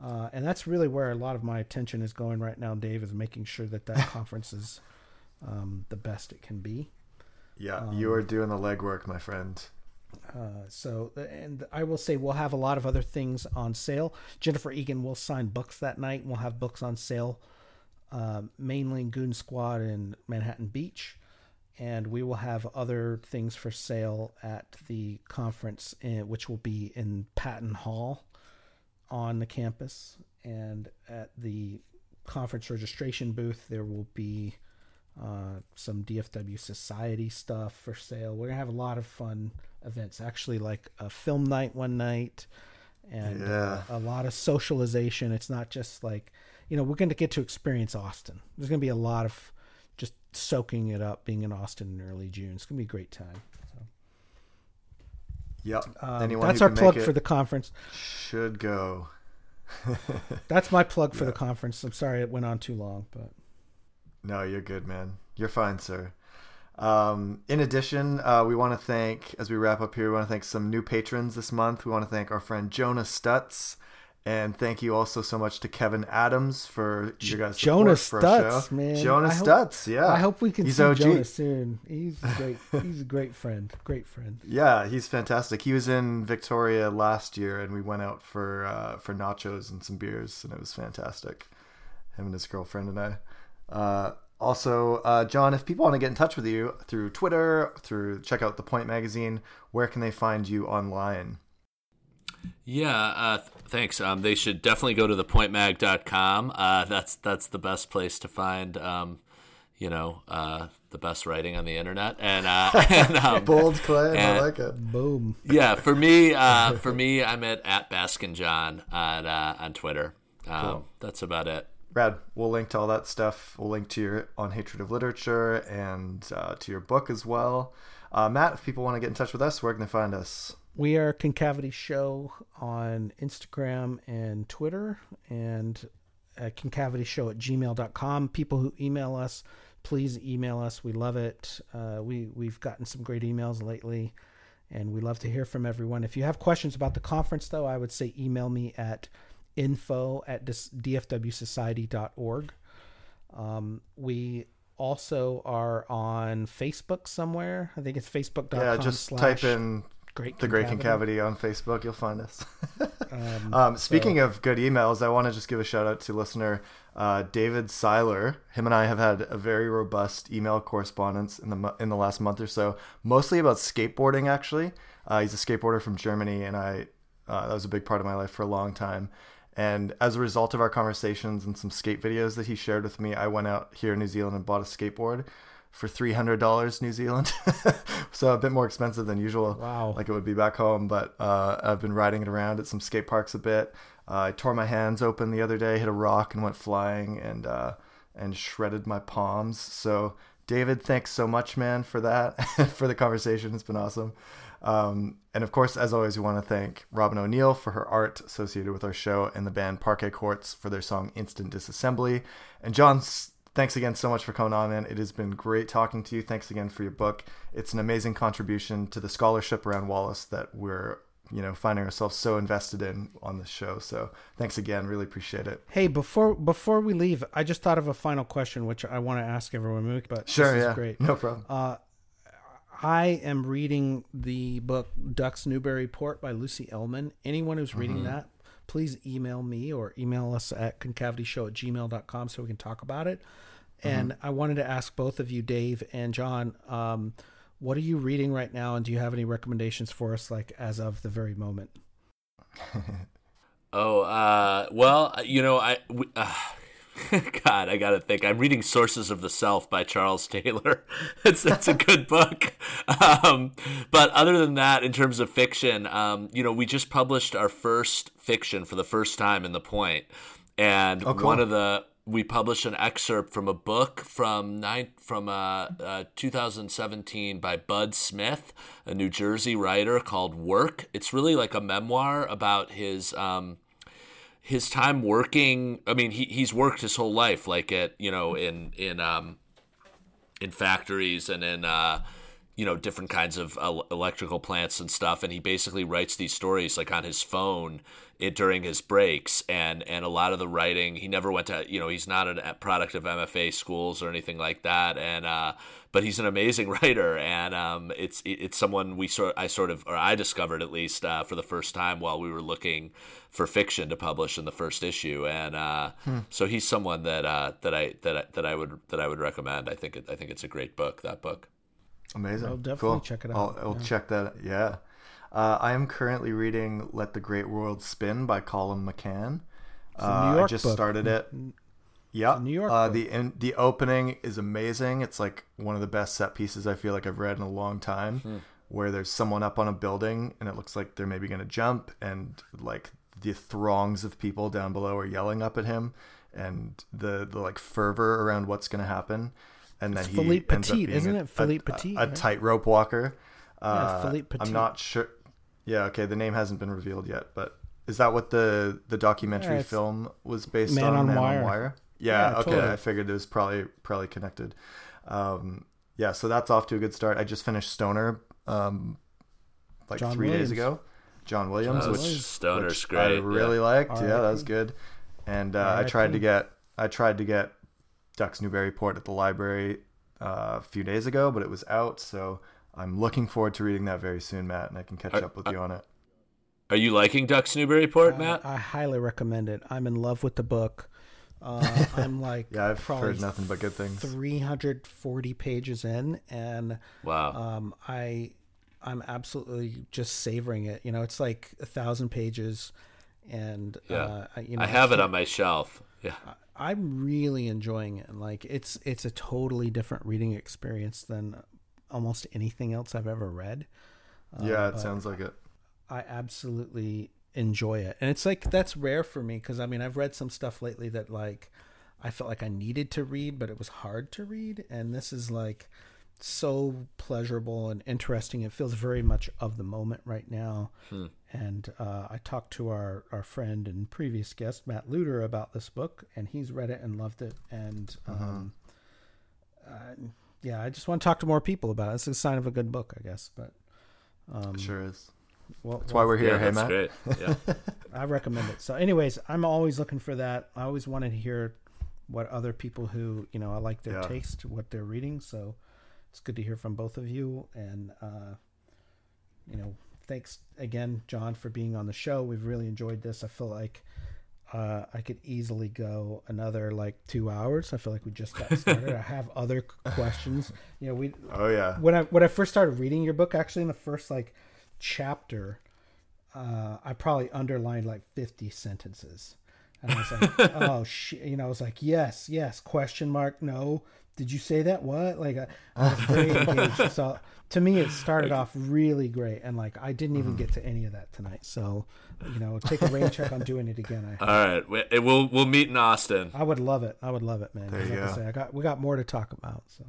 Speaker 2: Uh, and that's really where a lot of my attention is going right now, Dave, is making sure that that conference is um, the best it can be.
Speaker 1: Yeah,
Speaker 2: Um,
Speaker 1: you are doing the legwork, my friend.
Speaker 2: Uh, so, and I will say we'll have a lot of other things on sale. Jennifer Egan will sign books that night. We'll have books on sale, uh, mainly Goon Squad and Manhattan Beach. And we will have other things for sale at the conference, in, which will be in Patton Hall on the campus. And at the conference registration booth, there will be uh, some DFW Society stuff for sale. We're gonna have a lot of fun events. Actually, like a film night one night, and
Speaker 1: Yeah.
Speaker 2: uh, a lot of socialization. It's not just like you know we're going to get to experience Austin. There's going to be a lot of just soaking it up, being in Austin in early June. It's going to be a great time. So,
Speaker 1: Yep.
Speaker 2: um, that's our plug for the conference.
Speaker 1: should go.
Speaker 2: That's my plug for the conference. I'm sorry it went on too long, but
Speaker 1: No, you're good, man. You're fine, sir. Um, in addition, uh, we want to thank, as we wrap up here, we want to thank some new patrons this month. We want to thank our friend Jonah Stutz. And thank you also so much to Kevin Adams for your guys'
Speaker 2: Jonah
Speaker 1: support for our
Speaker 2: Stutz,
Speaker 1: show.
Speaker 2: man.
Speaker 1: Jonah
Speaker 2: I hope-
Speaker 1: Stutz, yeah.
Speaker 2: I hope we can
Speaker 1: He's
Speaker 2: see
Speaker 1: OG.
Speaker 2: Jonah soon. He's great. He's a great friend. Great friend.
Speaker 1: Yeah, he's fantastic. He was in Victoria last year, and we went out for uh, for nachos and some beers, and it was fantastic. Him and his girlfriend and I. Uh, also, uh, Jon, if people want to get in touch with you through Twitter, through check out the Point magazine, where can they find you online?
Speaker 3: Yeah, uh, th- thanks. Um, they should definitely go to thepointmag.com. Uh, that's that's the best place to find, um, you know, uh, the best writing on the internet. And, uh, and um,
Speaker 1: Bold claim, I like it.
Speaker 2: Boom.
Speaker 3: yeah, for me, uh, for me, I'm at at Baskin John on uh, on Twitter. Um,
Speaker 1: Cool.
Speaker 3: That's about it.
Speaker 1: Brad, we'll link to all that stuff. We'll link to your On Hatred of Literature and uh, to your book as well. Uh, Matt, if people want to get in touch with us, where can they find us?
Speaker 2: We are Concavity Show on Instagram and Twitter and at concavityshow at gmail.com. People who email us, please email us. We love it. Uh, we, we've gotten some great emails lately and we love to hear from everyone. If you have questions about the conference, though, I would say email me at info at dfwsociety.org. Um, we also are on Facebook somewhere. I think it's facebook.com.
Speaker 1: Yeah, just type in
Speaker 2: Great
Speaker 1: the Great
Speaker 2: Concavity.
Speaker 1: Concavity on Facebook. You'll find us.
Speaker 2: Um,
Speaker 1: um, speaking of good emails, I want to just give a shout out to listener uh, David Seiler. Him and I have had a very robust email correspondence in the in the last month or so, mostly about skateboarding. Actually, uh, he's a skateboarder from Germany, and I uh, that was a big part of my life for a long time. And as a result of our conversations and some skate videos that he shared with me, I went out here in New Zealand and bought a skateboard for three hundred dollars New Zealand, so a bit more expensive than usual.
Speaker 2: Wow.
Speaker 1: Like it would be back home, but uh, I've been riding it around at some skate parks a bit. Uh, I tore my hands open the other day, hit a rock and went flying, and uh, and shredded my palms. So David, thanks so much, man, for that, for the conversation. It's been awesome. Um, and of course, as always, we want to thank Robin O'Neill for her art associated with our show and the band Parquet Courts for their song Instant Disassembly. And Jon, thanks again so much for coming on, man. It has been great talking to you. Thanks again for your book. It's an amazing contribution to the scholarship around Wallace that we're, you know, finding ourselves so invested in on this show. So thanks again. Really appreciate it.
Speaker 2: Hey, before before we leave, I just thought of a final question, which I want to ask everyone. But
Speaker 1: Sure, yeah.
Speaker 2: great.
Speaker 1: No problem.
Speaker 2: Uh, I am reading the book Ducks Newburyport by Lucy Ellmann. Anyone who's reading that, please email me or email us at concavityshow at gmail.com so we can talk about it. And I wanted to ask both of you, Dave and Jon, um, what are you reading right now? And do you have any recommendations for us, like as of the very moment?
Speaker 3: Oh, uh, well, you know, I, we, uh, God, I gotta think. I'm reading Sources of the Self by Charles Taylor. it's that's a good book. Um, but other than that, in terms of fiction, um, you know, we just published our first fiction for the first time in the Point, and
Speaker 1: Oh, cool.
Speaker 3: one of the we published an excerpt from a book from nine from uh, uh, 2017 by Bud Smith, a New Jersey writer called Work. It's really like a memoir about his um, his time working. I mean, he he's worked his whole life, like at you know in in um, in factories and in uh, you know different kinds of el- electrical plants and stuff and he basically writes these stories like on his phone it, during his breaks and and a lot of the writing he never went to you know he's not a product of MFA schools or anything like that and uh, but he's an amazing writer and um, it's it's someone we sort I sort of or I discovered at least uh, for the first time while we were looking for fiction to publish in the first issue and uh, hmm. so he's someone that uh, that I that I, that I would that I would recommend I think it, I think it's a great book that book
Speaker 1: amazing
Speaker 2: I'll definitely cool. check it out
Speaker 1: I'll, I'll yeah. check that yeah uh, I am currently reading "Let the Great World Spin" by Colum McCann. Uh, I just book. started it. Yeah, New York. Uh, the in, the opening is amazing. It's like one of the best set pieces I feel like I've read in a long time. Hmm. Where there's someone up on a building and it looks like they're maybe going to jump, and like the throngs of people down below are yelling up at him, and the the like fervor around what's going to happen. And then it's he
Speaker 2: Philippe Petit, isn't a, it? Philippe Petit,
Speaker 1: a, a, a tightrope walker. Uh, yeah, Philippe Petit. I'm not sure. Yeah, okay. The name hasn't been revealed yet, but is that what the the documentary yeah, film was based
Speaker 2: Man
Speaker 1: on?
Speaker 2: on
Speaker 1: Man
Speaker 2: Wire.
Speaker 1: on Wire. Yeah, yeah okay. Totally. I figured it was probably probably connected. Um, yeah, so that's off to a good start. I just finished Stoner um, like John three Williams. days ago. John Williams,
Speaker 3: which Stoner's which great.
Speaker 1: I really yeah. liked. Yeah, that was good. And uh, I tried to get I tried to get Ducks Newburyport at the library uh, a few days ago, but it was out. So I'm looking forward to reading that very soon, Matt, and I can catch up with you on it.
Speaker 3: Are you liking Ducks Newburyport, uh, Matt?
Speaker 2: I highly recommend it. I'm in love with the book. Uh, I'm like
Speaker 1: yeah, I've heard nothing but good things.
Speaker 2: 340 pages in, and
Speaker 3: wow,
Speaker 2: um, I I'm absolutely just savoring it. You know, it's like a thousand pages, and
Speaker 3: yeah,
Speaker 2: uh, you know,
Speaker 3: I have I it on my shelf. Yeah,
Speaker 2: I, I'm really enjoying it. Like it's it's a totally different reading experience than almost anything else I've ever read.
Speaker 1: Yeah, uh, it sounds like it.
Speaker 2: I absolutely enjoy it, and it's like that's rare for me because I mean I've read some stuff lately that like I felt like I needed to read, but it was hard to read, and this is like so pleasurable and interesting. It feels very much of the moment right now. Hmm. And uh, I talked to our, our friend and previous guest, Matt Luter, about this book, and he's read it and loved it. And uh-huh. um, uh, yeah, I just want to talk to more people about it. It's a sign of a good book, I guess. But
Speaker 1: um, it sure is. Well, that's well, why we're here.
Speaker 3: Yeah,
Speaker 1: hey, Matt.
Speaker 3: Great. Yeah.
Speaker 2: I recommend it. So, anyways, I'm always looking for that. I always wanted to hear what other people who you know I like their yeah. taste, what they're reading. So it's good to hear from both of you. And uh, you know, thanks again, Jon, for being on the show. We've really enjoyed this. I feel like uh, I could easily go another like two hours. I feel like we just got started. I have other questions. You know, we.
Speaker 1: Oh yeah.
Speaker 2: When I when I first started reading your book, actually in the first like chapter, uh, I probably underlined like fifty sentences, and I was like, oh shit. You know, I was like, yes, yes. Question mark. No. Did you say that? What? Like I, I was very engaged. So to me, it started off really great, and like I didn't even mm. get to any of that tonight. So you know, take a rain check on doing it again.
Speaker 3: I All right, we'll we'll meet in Austin.
Speaker 2: I would love it. I would love it, man.
Speaker 1: There you like go. I,
Speaker 2: say, I got we got more to talk about. So.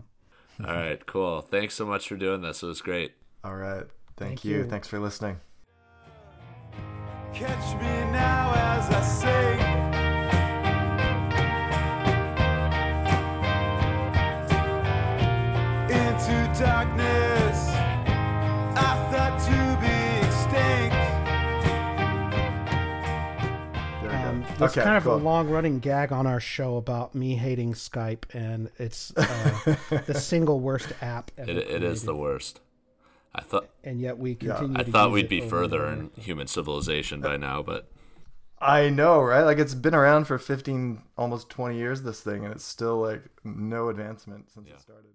Speaker 3: All right, cool. Thanks so much for doing this. It was great.
Speaker 1: All right, thank, thank you. you. Thanks for listening.
Speaker 4: Catch me now as I sing. Into darkness.
Speaker 2: There's okay, kind of cool. a long running gag on our show about me hating Skype, and it's uh, the single worst app.
Speaker 3: It, it is the worst. I thought,
Speaker 2: and yet we continue.
Speaker 3: Yeah. I thought we'd be further in human civilization by now, but
Speaker 1: I know, right? Like it's been around for fifteen, almost twenty years. This thing, and it's still like no advancement since yeah. it started.